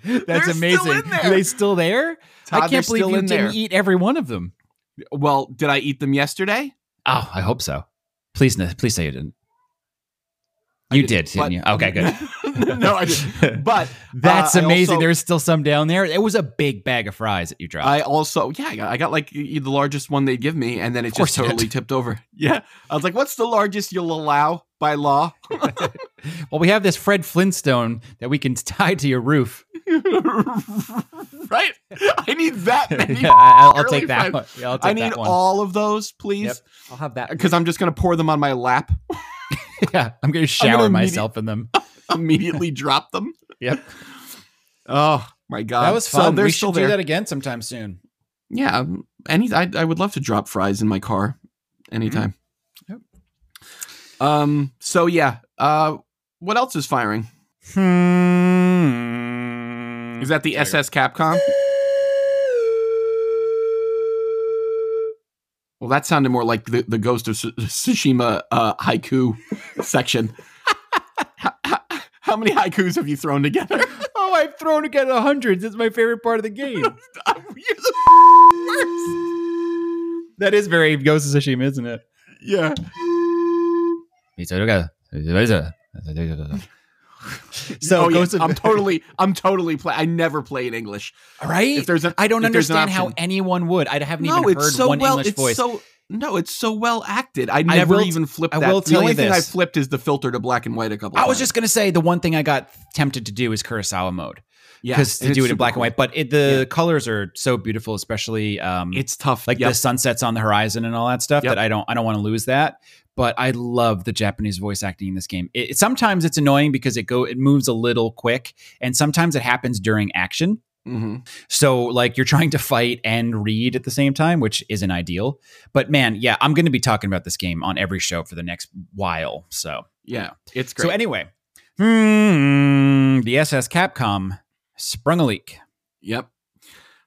That's They're still amazing. in there. Are they still there? Todd, I can't believe still you didn't there. eat every one of them. well did i eat them yesterday Oh, I hope so. Please, please say you didn't. You did, didn't but- you? Okay, good. no i didn't but That's uh, amazing. also- There's still some down there. It was a big bag of fries that you dropped. I also, yeah, I got, I got like the largest one they give me, and then it just did. totally tipped over. Yeah, I was like, "What's the largest you'll allow by law?" well, we have this Fred Flintstone that we can tie to your roof. right? I need that many. Yeah, I'll, I'll take that. Yeah, I'll take I need all of those, please, Yep. I'll have that. because I'm just gonna pour them on my lap, yeah, I'm going to shower immediate- myself in them. immediately drop them. Yep. Oh my god, that was fun. they're we still should do that again sometime soon. Yeah, um, any I, I would love to drop fries in my car anytime. Mm-hmm. Yep. Um. So yeah. Uh. What else is firing? Hmm. Is that the SS Capcom? Well, that sounded more like the, the Ghost of Tsu- Tsushima uh, haiku section. how, how- how many haikus have you thrown together? Oh, I've thrown together hundreds. It's my favorite part of the game. You're the worst. that is very Ghost of Tsushima, isn't it? Yeah. So oh, yeah, I'm totally, I'm totally play. I never play in English. right. If there's an, I don't understand how anyone would. I haven't no, even heard so one well. English it's voice. so no, it's so well acted. I never will- even flipped I that. will the only thing I flipped is the filter to black and white a couple. I was just gonna say the one thing I got tempted to do is Kurosawa mode yeah, because to do it in black and white. But it, the colors are so beautiful, especially um. It's tough. like Yep. the sunsets on the horizon and all that stuff. Yep. That I don't I don't want to lose that. But I love the Japanese voice acting in this game. It, sometimes it's annoying because it go it moves a little quick, and sometimes it happens during action. hmm So like you're trying to fight and read at the same time, which isn't ideal. But man, yeah, I'm going to be talking about this game on every show for the next while. So Yeah, it's great. so anyway, hmm, the SS Capcom sprung a leak. Yep.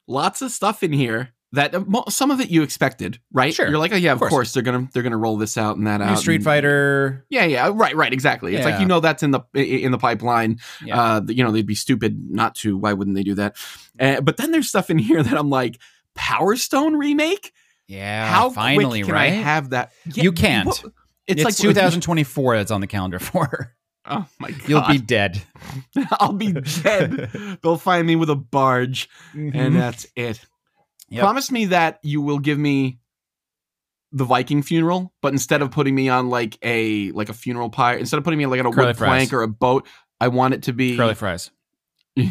Lots of stuff in here that uh, some of it you expected, right? Sure. You're like, oh yeah, of course. course. they're gonna they're gonna roll this out and that New out. Street and- Fighter. Yeah, yeah, right, right, exactly. It's like you know that's in the in the pipeline. Yeah. Uh, you know they'd be stupid not to. Why wouldn't they do that? Uh, but then there's stuff in here that I'm like, Power Stone remake. Yeah, How finally, can right? I have that? Yeah, You can't. what- it's, It's, like like 2024 that's on the calendar for. Oh my god! You'll be dead. I'll be dead. They'll find me with a barge, and that's it. Yep. Promise me that you will give me the Viking funeral, but instead of putting me on like a like a funeral pyre, instead of putting me like on a Curly wood fries. plank or a boat, I want it to be Curly fries. the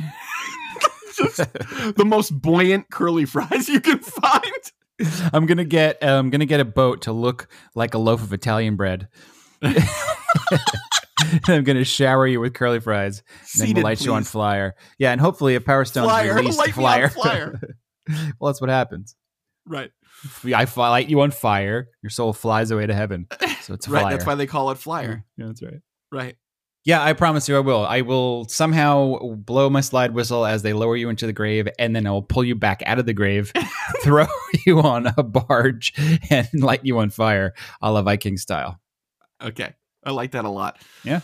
most buoyant curly fries you can find. I'm gonna get. uh, I'm gonna get a boat to look like a loaf of Italian bread. and I'm gonna shower you with curly fries. And then we'll light you on please. flyer. Yeah, and hopefully a Power Stone's Flyer. released Light on flyer. flyer. well, that's what happens. Right, I fi- light you on fire. Your soul flies away to heaven. So it's a right. flyer. That's why they call it flyer. Yeah, that's right. Right. Yeah, I promise you I will. I will somehow blow my slide whistle as they lower you into the grave, and then I'll pull you back out of the grave, throw you on a barge, and light you on fire, a la Viking style. Okay, I like that a lot. Yeah,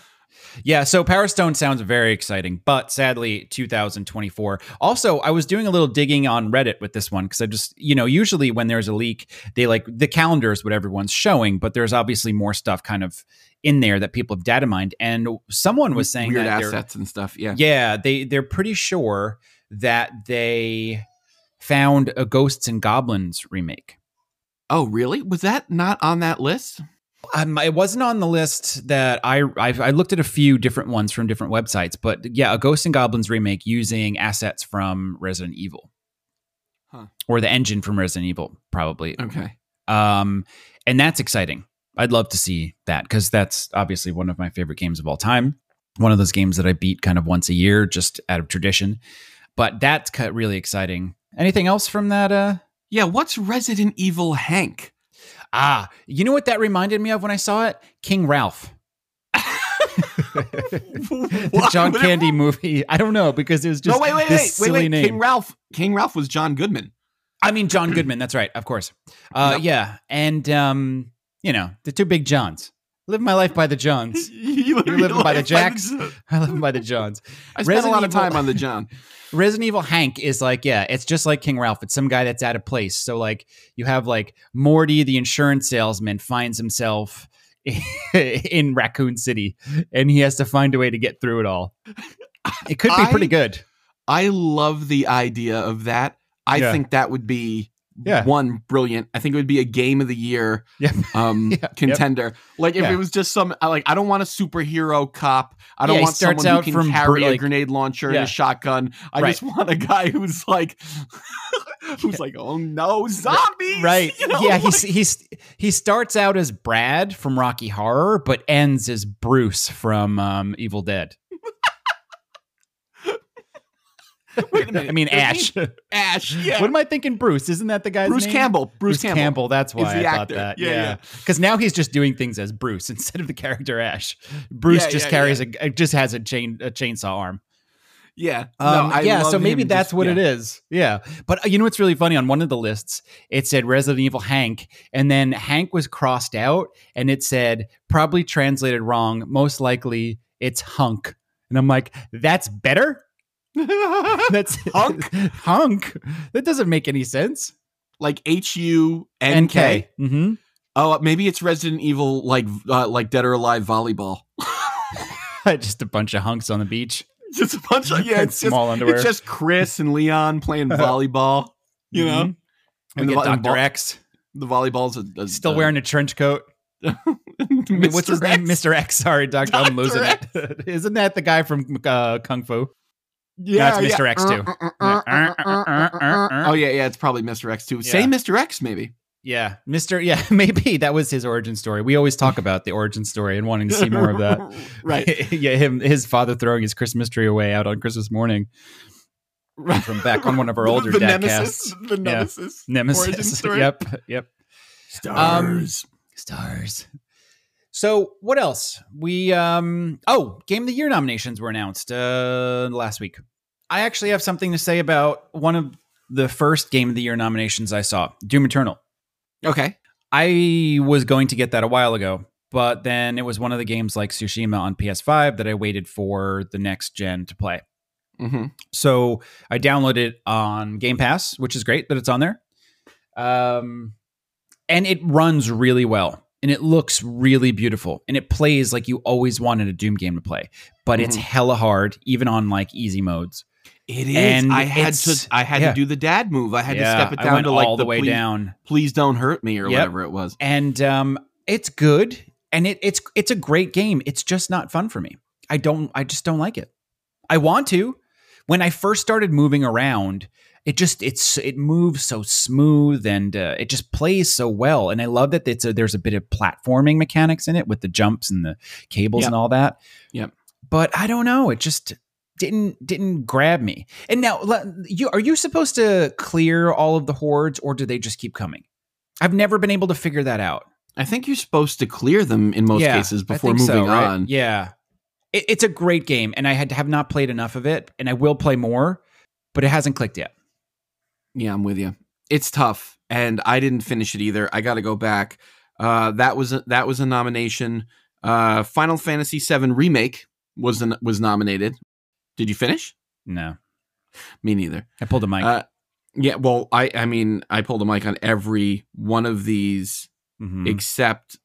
so Power Stone sounds very exciting, but sadly, 2024. Also, I was doing a little digging on Reddit with this one because I just, you know, usually when there's a leak, they like the calendar is what everyone's showing, but there's obviously more stuff kind of in there that people have data mined. And someone was saying weird that assets and stuff. Yeah. yeah, they they're pretty sure that they found a Ghosts and Goblins remake. Oh, really? Was that not on that list? Um, it wasn't on the list that I, I I looked at a few different ones from different websites, but yeah, a Ghosts and Goblins remake using assets from Resident Evil, Huh. or the engine from Resident Evil, probably. Okay. Um, and that's exciting. I'd love to see that because that's obviously one of my favorite games of all time. One of those games that I beat kind of once a year, just out of tradition. But that's really exciting. Anything else from that? Uh, Yeah. What's Resident Evil Hank? Ah, you know what that reminded me of when I saw it? King Ralph. the John Candy movie. I don't know because it was just no, wait, wait, this wait, wait, silly wait. name. King Ralph. King Ralph was John Goodman. I mean John Goodman. That's right, of course. Uh, Yep. Yeah, and um, you know the two big Johns. Live my life by the Johns. you You're living by the Jacks. I live by the Johns. I spent Resident a lot of Evil- time on the John. Resident Evil Hank is like, yeah, it's just like King Ralph. It's some guy that's out of place. So like you have like Morty, the insurance salesman, finds himself in Raccoon City, and he has to find a way to get through it all. It could be I- pretty good. I love the idea of that. I Yeah. think that would be Yeah. one brilliant. I think it would be a game of the year Yeah. um Yeah, yep. contender. Like if Yeah. it was just some like I don't want a superhero cop. I don't want someone who can from carry a grenade launcher and a shotgun. I Right. just want a guy who's like who's like, "Oh no, zombies." Right. You know, yeah, like- he's he's he starts out as Brad from Rocky Horror, but ends as Bruce from um, Evil Dead. Wait a minute. I mean Ash. Ash. Yeah. What am I thinking? Bruce? Isn't that the guy? Bruce name? Campbell. Bruce, Bruce Campbell. That's why I thought that. Yeah, Yeah, yeah. Because now he's just doing things as Bruce instead of the character Ash. Bruce Yeah, just carries a just has a chain a chainsaw arm. Yeah. Um, no, yeah, so maybe that's just- what yeah. it is. Yeah, but uh, you know what's really funny? On one of the lists, it said Resident Evil Hank, and then Hank was crossed out, and it said probably translated wrong. Most likely, it's Hunk, and I'm like, that's better. That's Hunk? Hunk. That doesn't make any sense. like H U N K. Mm-hmm. Oh, maybe it's Resident Evil, like uh, like Dead or Alive volleyball. just a bunch of hunks on the beach. just a bunch of yeah, it's just, small underwear. It's just Chris and Leon playing volleyball. You know, Mhm. And the Doctor X the volleyball's a, a, still a- wearing a trench coat. What's his name? Mr. X. Sorry, Doctor. I'm losing X. it. Isn't that the guy from uh, Kung Fu? Yeah, it's Mr. yeah. X too. Uh. Oh yeah, yeah, it's probably Mr. X too. Say Mr. X maybe. Yeah, Mister. Yeah, maybe that was his origin story. We always talk about the origin story and wanting to see more of that. right. yeah, him, his father throwing his Christmas tree away out on Christmas morning Right. from back on one of our older the dad nemesis, casts. the Yeah. nemesis, origin Nemesis. story. Yep. Yep. Stars. Stars. So what else? We um oh, game of the year nominations were announced uh last week. I actually have something to say about one of the first game of the year nominations I saw, Doom Eternal. okay. I was going to get that a while ago, but then it was one of the games like Tsushima on PS5 that I waited for the next gen to play. hmm So I downloaded it on Game Pass, which is great that it's on there. Um, and it runs really well and it looks really beautiful and it plays like you always wanted a Doom game to play, but it's Mhm. hella hard, even on like easy modes. It is. And I had to. I had yeah. to do the dad move. I had Yeah, to step it down to like all the, way please, down. Please don't hurt me or Yep. whatever it was. and um, it's good and it, it's it's a great game it's just not fun for me i don't i just don't like it i want to when i first started moving around it just it's it moves so smooth and uh, it just plays so well and i love that it's a, there's a bit of platforming mechanics in it with the jumps and the cables Yep. and all that Yep. but i don't know it just didn't didn't grab me and now you are you supposed to clear all of the hordes or do they just keep coming i've never been able to figure that out I think you're supposed to clear them in most Yeah, cases before moving so, right? on. Yeah, it, it's a great game, and I had have not played enough of it, and I will play more, but it hasn't clicked yet. Yeah, I'm with you. It's tough, and I didn't finish it either. I got to go back. Uh, that was a, that was a nomination. Uh, Final Fantasy VII remake was an, was nominated. Did you finish? No, Me neither. I pulled a Mike. Uh, yeah, well, I I mean, I pulled a Mike on every one of these Mhm. except.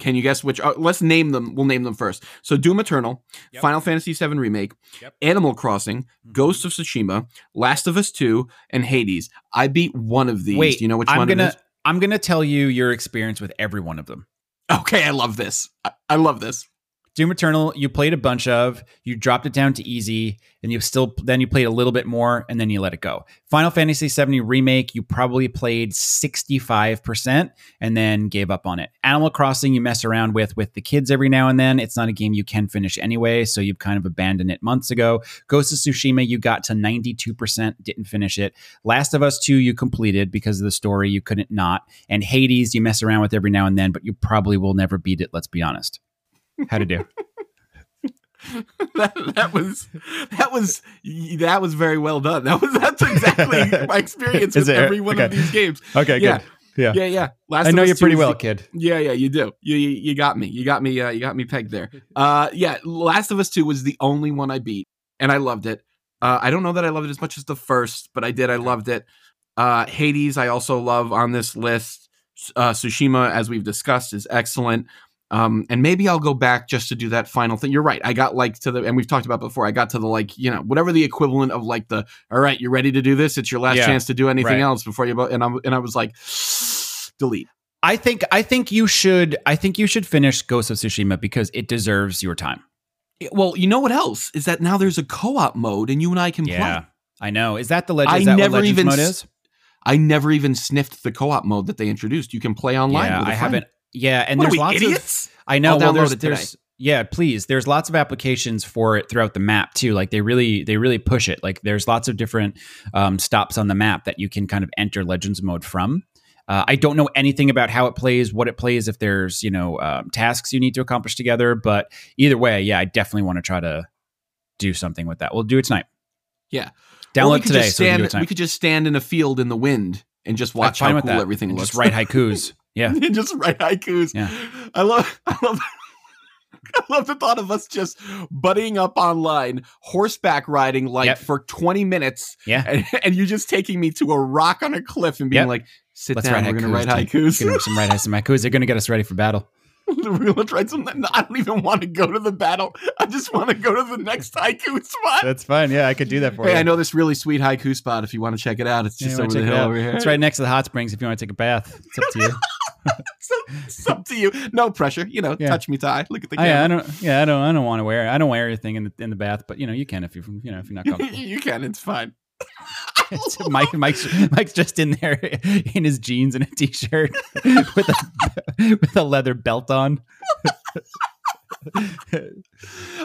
Can you guess which? Uh, let's name them. We'll name them first. So, Doom Eternal, Yep. Final Fantasy VII Remake, Yep. Animal Crossing, Mhm. Ghost of Tsushima, Last of Us Two, and Hades. I beat one of these. Wait, Do you know which I'm one gonna? I'm gonna tell you your experience with every one of them. Okay, I love this. I, I love this. Doom Eternal, you played a bunch of, you dropped it down to easy, and you still then you played a little bit more, and then you let it go. Final Fantasy VII remake, you probably played sixty five percent, and then gave up on it. Animal Crossing, you mess around with with the kids every now and then. It's not a game you can finish anyway, so you've kind of abandoned it months ago. Ghost of Tsushima, you got to ninety two percent, didn't finish it. Last of Us Two, you completed because of the story, you couldn't not. And Hades, you mess around with every now and then, but you probably will never beat it. Let's be honest. How to do? that, that was that was that was very well done. That was that's exactly my experience with it? every one of these games. Okay, Yeah. good. Yeah. Yeah, yeah. Last I know you 2 pretty well, the- kid. Yeah, yeah, you do. You you, you got me. You got me. Uh, you got me pegged there. Uh, yeah. Last of Us Two was the only one I beat, and I loved it. Uh, I don't know that I loved it as much as the first, but I did. I loved it. Uh, Hades, I also love on this list. Uh, Tsushima, as we've discussed, is excellent. Um, and maybe I'll go back just to do that final thing. You're right. I got like to the, and we've talked about before. I got to the like, you know, whatever the equivalent of like the, all right, you're ready to do this? It's your last Yeah, chance to do anything right. else before you. bo-" And I and I was like, delete. I think I think you should I think you should finish Ghost of Tsushima because it deserves your time. Well, you know what else is that now there's a co-op mode and you and I can Yeah. play. I know. Is that the legend? I that never even mode is? I never even sniffed the co-op mode that they introduced. You can play online. yeah, I friend. haven't. Yeah, and What there's we, lots idiots? of. I know. Well, download there's, it today. there's yeah, please. There's lots of applications for it throughout the map too. Like they really they really push it. Like there's lots of different um, stops on the map that you can kind of enter Legends mode from. Uh, I don't know anything about how it plays, what it plays, if there's you know um, tasks you need to accomplish together. But either way, yeah, I definitely want to try to do something with that. We'll do it tonight. Yeah. Download we it could today. just so we we could just stand in a field in the wind and just watch how cool that. everything And looks. Just write haikus. Yeah. and just write haikus. Yeah. I love. I love. I love the thought of us just buddying up online, horseback riding like Yep. for 20 minutes, Yeah. and, and you just taking me to a rock on a cliff and being Yep. like, sit Let's down, write we're going to write haikus, dude. haikus. Gonna some write some haikus. They're gonna get us ready for battle. we're going to write something. I don't even want to go to the battle. I just want to go to the next haiku spot. That's fine. Yeah, I could do that for you. Hey, I know this really sweet haiku spot if you want to check it out. It's just you wanna over the hill over here. It's right next to the hot springs if you want to take a bath. It's up to you. It's, it's up to you. No pressure. You know, Yeah. touch me, tie. Look at the oh, I, camera. I don't. Yeah, I don't. I don't want to wear. I don't wear anything in the in the bath. But you know, you can if you you know if you're not comfortable. you can. It's fine. I Mike, Mike's, Mike's just in there in his jeans and a t-shirt with a with a leather belt on. you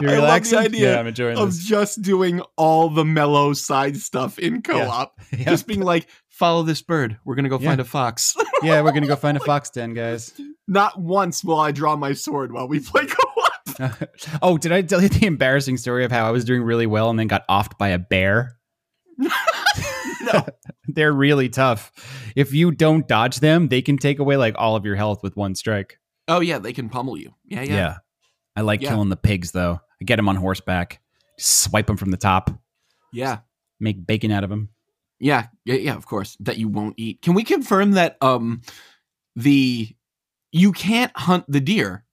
I love relaxing? the idea Yeah, I'm enjoying of this. just doing all the mellow side stuff in co-op. Yeah. Just being like, follow this bird. We're gonna go Yeah. find a fox. yeah, we're gonna go find a fox den, guys. Not once will I draw my sword while we play co-op. oh, did I tell you the embarrassing story of how I was doing really well and then got offed by a bear? no. They're really tough. If you don't dodge them, they can take away like all of your health with one strike. Oh yeah, they can pummel you. Yeah, Yeah, yeah. I like Yeah. killing the pigs though. I get them on horseback, swipe them from the top, Yeah. make bacon out of them. Yeah, yeah, yeah, of course. That you won't eat. Can we confirm that um the you can't hunt the deer?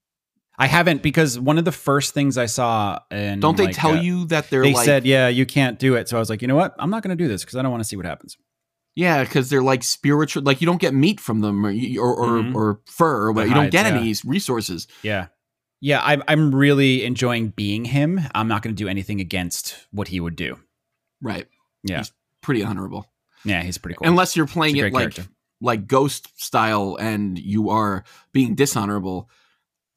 I haven't because one of the first things I saw and Don't they like, tell uh, you that they're They like said, "Yeah, you can't do it." So I was like, "You know what? I'm not going to do this because I don't want to see what happens." Yeah, because they're like spiritual. Like you don't get meat from them, or or or, Mhm. or fur, or what. The You don't get yeah. any resources. Yeah, yeah. I'm I'm really enjoying being him. I'm not going to do anything against what he would do. Right. Yeah, He's pretty honorable. yeah. He's pretty cool. Unless you're playing it like character. like ghost style, and you are being dishonorable.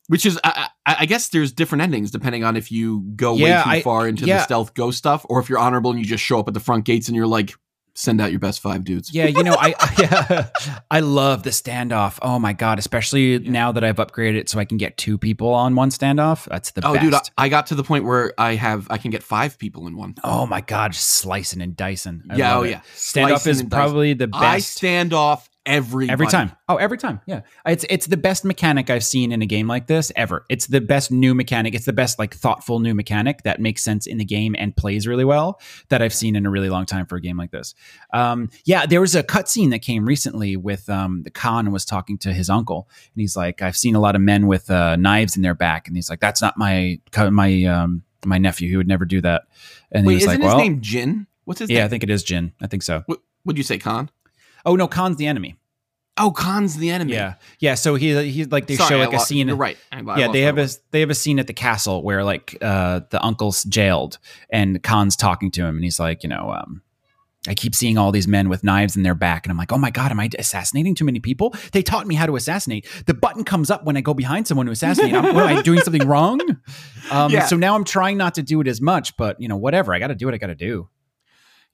Which is, I, I, I guess, there's different endings depending on if you go Yeah, way too I- far into yeah. the stealth ghost stuff, or if you're honorable and you just show up at the front gates and you're like, send out your best five dudes. Yeah, you know, I I, I love the standoff. Oh my god, especially now that I've upgraded it so I can get two people on one standoff. That's the Oh, best. dude, I, I got to the point where I have I can get five people in one. oh my god, just slicing and dicing. I yeah, oh it. yeah. Standoff Slicing is probably the best. stand off every Every time. Oh, every time. Yeah. It's it's the best mechanic I've seen in a game like this ever. It's the best new mechanic. It's the best like thoughtful new mechanic that makes sense in the game and plays really well that I've seen in a really long time for a game like this. Um, yeah, there was a cutscene that came recently with um, the Khan was talking to his uncle, and he's like, "I've seen a lot of men with uh, knives in their back," and he's like, "That's not my my um, my nephew. He would never do that." And Wait, he was isn't like, his "Well, name Jin? What's his name? yeah, I think it is Jin. I think so." What would you say, Khan? Oh no, Khan's the enemy. Oh, Khan's the enemy. Yeah, yeah. So he he like they Sorry, show like a lo- scene. You're right. I- I yeah, they have a they have a scene at the castle where like uh the uncle's jailed and Khan's talking to him and he's like, you know, um I keep seeing all these men with knives in their back, and I'm like, oh my god, am I assassinating too many people? They taught me how to assassinate. The button comes up when I go behind someone to assassinate. I'm, what, am I doing something wrong? Um, Yeah. So now I'm trying not to do it as much, but you know, whatever. I got to do what I got to do.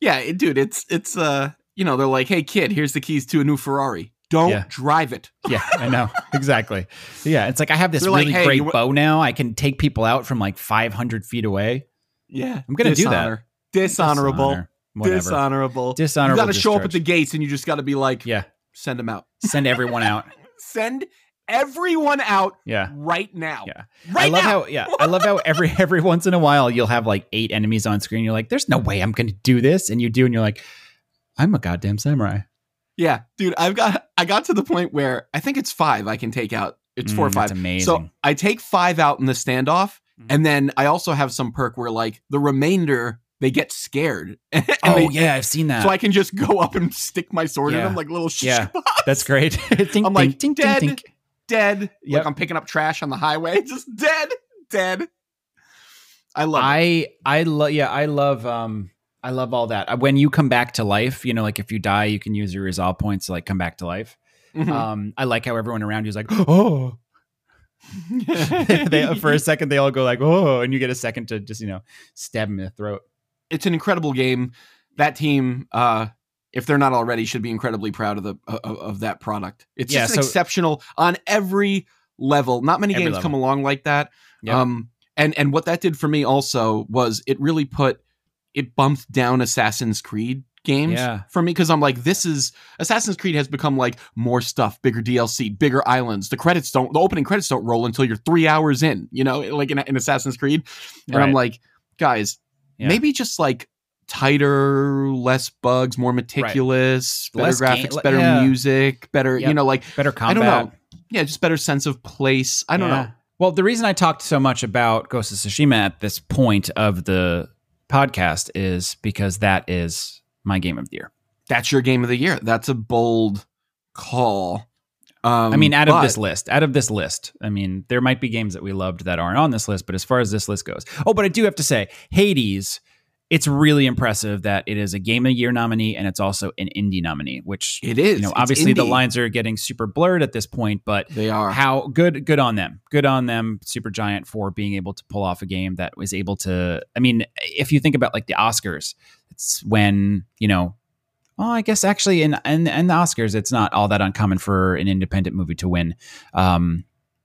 Yeah, dude, it's it's uh, you know, they're like, "Hey kid, here's the keys to a new Ferrari. Don't Yeah. drive it." Yeah, I know exactly. Yeah, it's like I have this They're like, really "Hey, great wa- bow now. I can take people out from like 500 feet away. Yeah. I'm gonna do that. Dishonor. Dishonorable. Dishonor. Whatever. Dishonorable. Dishonorable You got to show up at the gates and you just got to be like, Yeah, send them out. send everyone out. Send everyone out Yeah. right now. Yeah. Right I love now. how yeah, I love how every every once in a while you'll have like eight enemies on screen. You're like, there's no way I'm gonna do this, and you do, and you're like, I'm a goddamn samurai. Yeah, dude, I've got I got to the point where I think it's five I can take out. It's four or Mm, five. that's amazing. So I take five out in the standoff, Mhm. and then I also have some perk where like the remainder they get scared. oh they- yeah, I've seen that. So I can just go up and stick my sword in them like little sh- Yeah. That's great. tink, I'm like, tink, tink, dead. tink, tink. dead. Yep. Like I'm picking up trash on the highway. Just dead. Dead. I love it. I I love yeah, I love um I love all that. Uh, When you come back to life, you know, like if you die, you can use your resolve points to like come back to life. Mhm. Um, I like how everyone around you is like, oh, they, for a second they all go like, oh, and you get a second to just you know stab them in the throat. it's an incredible game. That team, uh, if they're not already, should be incredibly proud of the of, of that product. It's Yeah, just so- exceptional on every level. Not many games level. come along like that. Yep. Um, and and what that did for me also was it really put it bumped down Assassin's Creed games Yeah. for me because I'm like this is Assassin's Creed has become like more stuff, bigger DLC, bigger islands. The credits don't, the opening credits don't roll until you're three hours in. You know, like in, in Assassin's Creed, and I'm like, guys, Yeah. maybe just like tighter, less bugs, more meticulous, better Less game- graphics, better yeah. music, better, Yep. you know, like Better I combat. don't know, yeah, just better sense of place. I don't know. Well, the reason I talked so much about Ghost of Tsushima at this point of the podcast is because that is my game of the year. That's your game of the year. That's a bold call. Um, I mean, out of this list, out of this list, I mean, there might be games that we loved that aren't on this list, but as far as this list goes, oh, but I do have to say, Hades it's really impressive that it is a Game of Year nominee and it's also an indie nominee, which It is. you know It's obviously the lines are getting super blurred at this point, but They are. how good good on them good on them Supergiant for being able to pull off a game that was able to i mean if you think about like the oscars it's when you know well i guess actually in in, in the oscars it's not all that uncommon for an independent movie to win um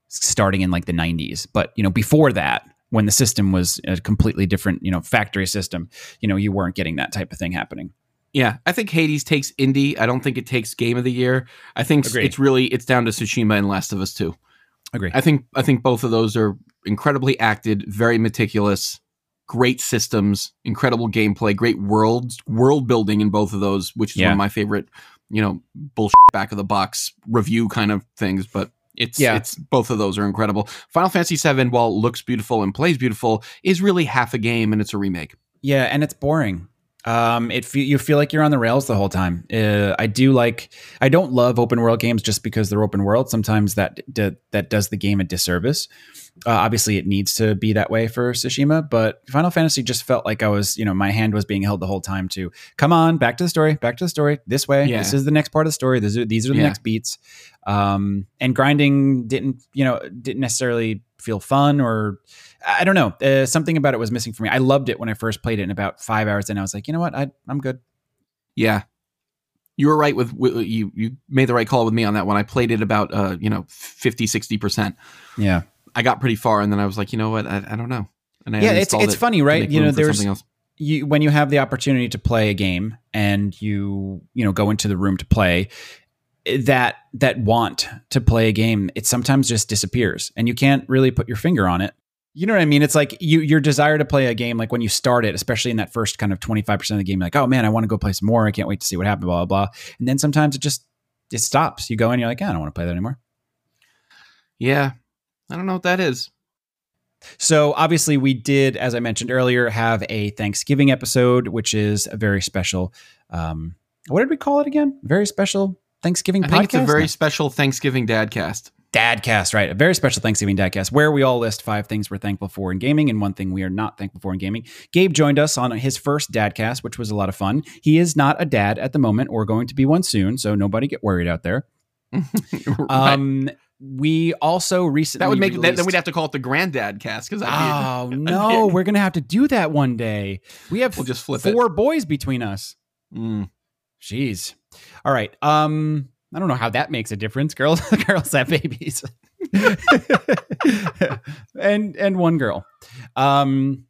starting in like the 90s but you know before that when the system was a completely different you know factory system you know you weren't getting that type of thing happening Yeah, I think Hades takes indie. I don't think it takes Game of the Year. I think Agreed. it's really it's down to Tsushima and Last of Us 2. agree I think I think both of those are incredibly acted, very meticulous, great systems, incredible gameplay, great worlds, world building in both of those, which is Yeah. one of my favorite, you know, bullshit back of the box review kind of things. But it's Yeah. it's both of those are incredible. Final Fantasy VII, while it looks beautiful and plays beautiful, is really half a game and it's a remake. Yeah, and it's boring. Um, it fe- you feel like you're on the rails the whole time. Uh, I do like. I don't love open world games just because they're open world. Sometimes that d- that does the game a disservice. Uh, obviously, it needs to be that way for Tsushima, but Final Fantasy just felt like I was, you know, my hand was being held the whole time to come on, back to the story, back to the story, this way. Yeah. This is the next part of the story. These are these are the Yeah. next beats. Um, and grinding didn't, you know, didn't necessarily feel fun or I don't know. Uh, something about it was missing for me. I loved it when I first played it. In about five hours, and I was like, you know what, I, I'm good. Yeah. You were right with, with you you made the right call with me on that one. I played it about uh, you know, 50 60%. Yeah, I got pretty far and then I was like, you know what? I, I don't know. And I yeah. It's it's it funny, right? You know, there's something else. you when you have the opportunity to play a game and you you know go into the room to play that that want to play a game it sometimes just disappears and you can't really put your finger on it you know what i mean it's like you your desire to play a game like when you start it especially in that first kind of 25% of the game like oh man i want to go play some more i can't wait to see what happens blah blah blah and then sometimes it just it stops you go in you're like "Ah, i don't want to play that anymore Yeah. I don't know what that is. So obviously, we did, as I mentioned earlier, have a Thanksgiving episode, which is a very special. Um, what did we call it again? Very special Thanksgiving I podcast. think it's a very No. special Thanksgiving Dadcast. Dadcast, right? A very special Thanksgiving Dadcast, where we all list five things we're thankful for in gaming and one thing we are not thankful for in gaming. Gabe joined us on his first Dadcast, which was a lot of fun. He is not a dad at the moment, or going to be one soon, so nobody get worried out there. Right. Um, we also recently that would make then, then we'd have to call it the Granddad Cast because Oh no, we're gonna have to do that one day. We have We'll just flip it. four boys between us. Mm. Jeez. All right. Um, I don't know how that makes a difference. Girls, girls have babies, and and one girl. Um,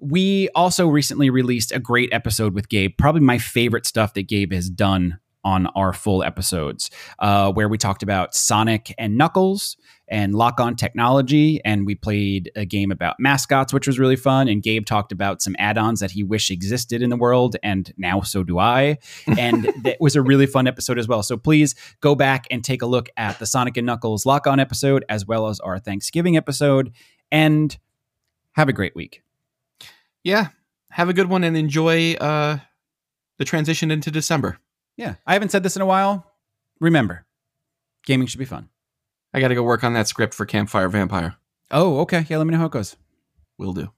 we also recently released a great episode with Gabe. Probably my favorite stuff that Gabe has done on our full episodes, uh, where we talked about Sonic and Knuckles and lock on technology. And we played a game about mascots, which was really fun. And Gabe talked about some add ons that he wished existed in the world. And now so do I. And that was a really fun episode as well. So please go back and take a look at the Sonic and Knuckles lock on episode, as well as our Thanksgiving episode. And have a great week. Yeah. Have a good one and enjoy uh, the transition into December. Yeah. I haven't said this in a while. Remember, gaming should be fun. I got to go work on that script for Campfire Vampire. Oh, okay. Yeah, let me know how it goes. Will do.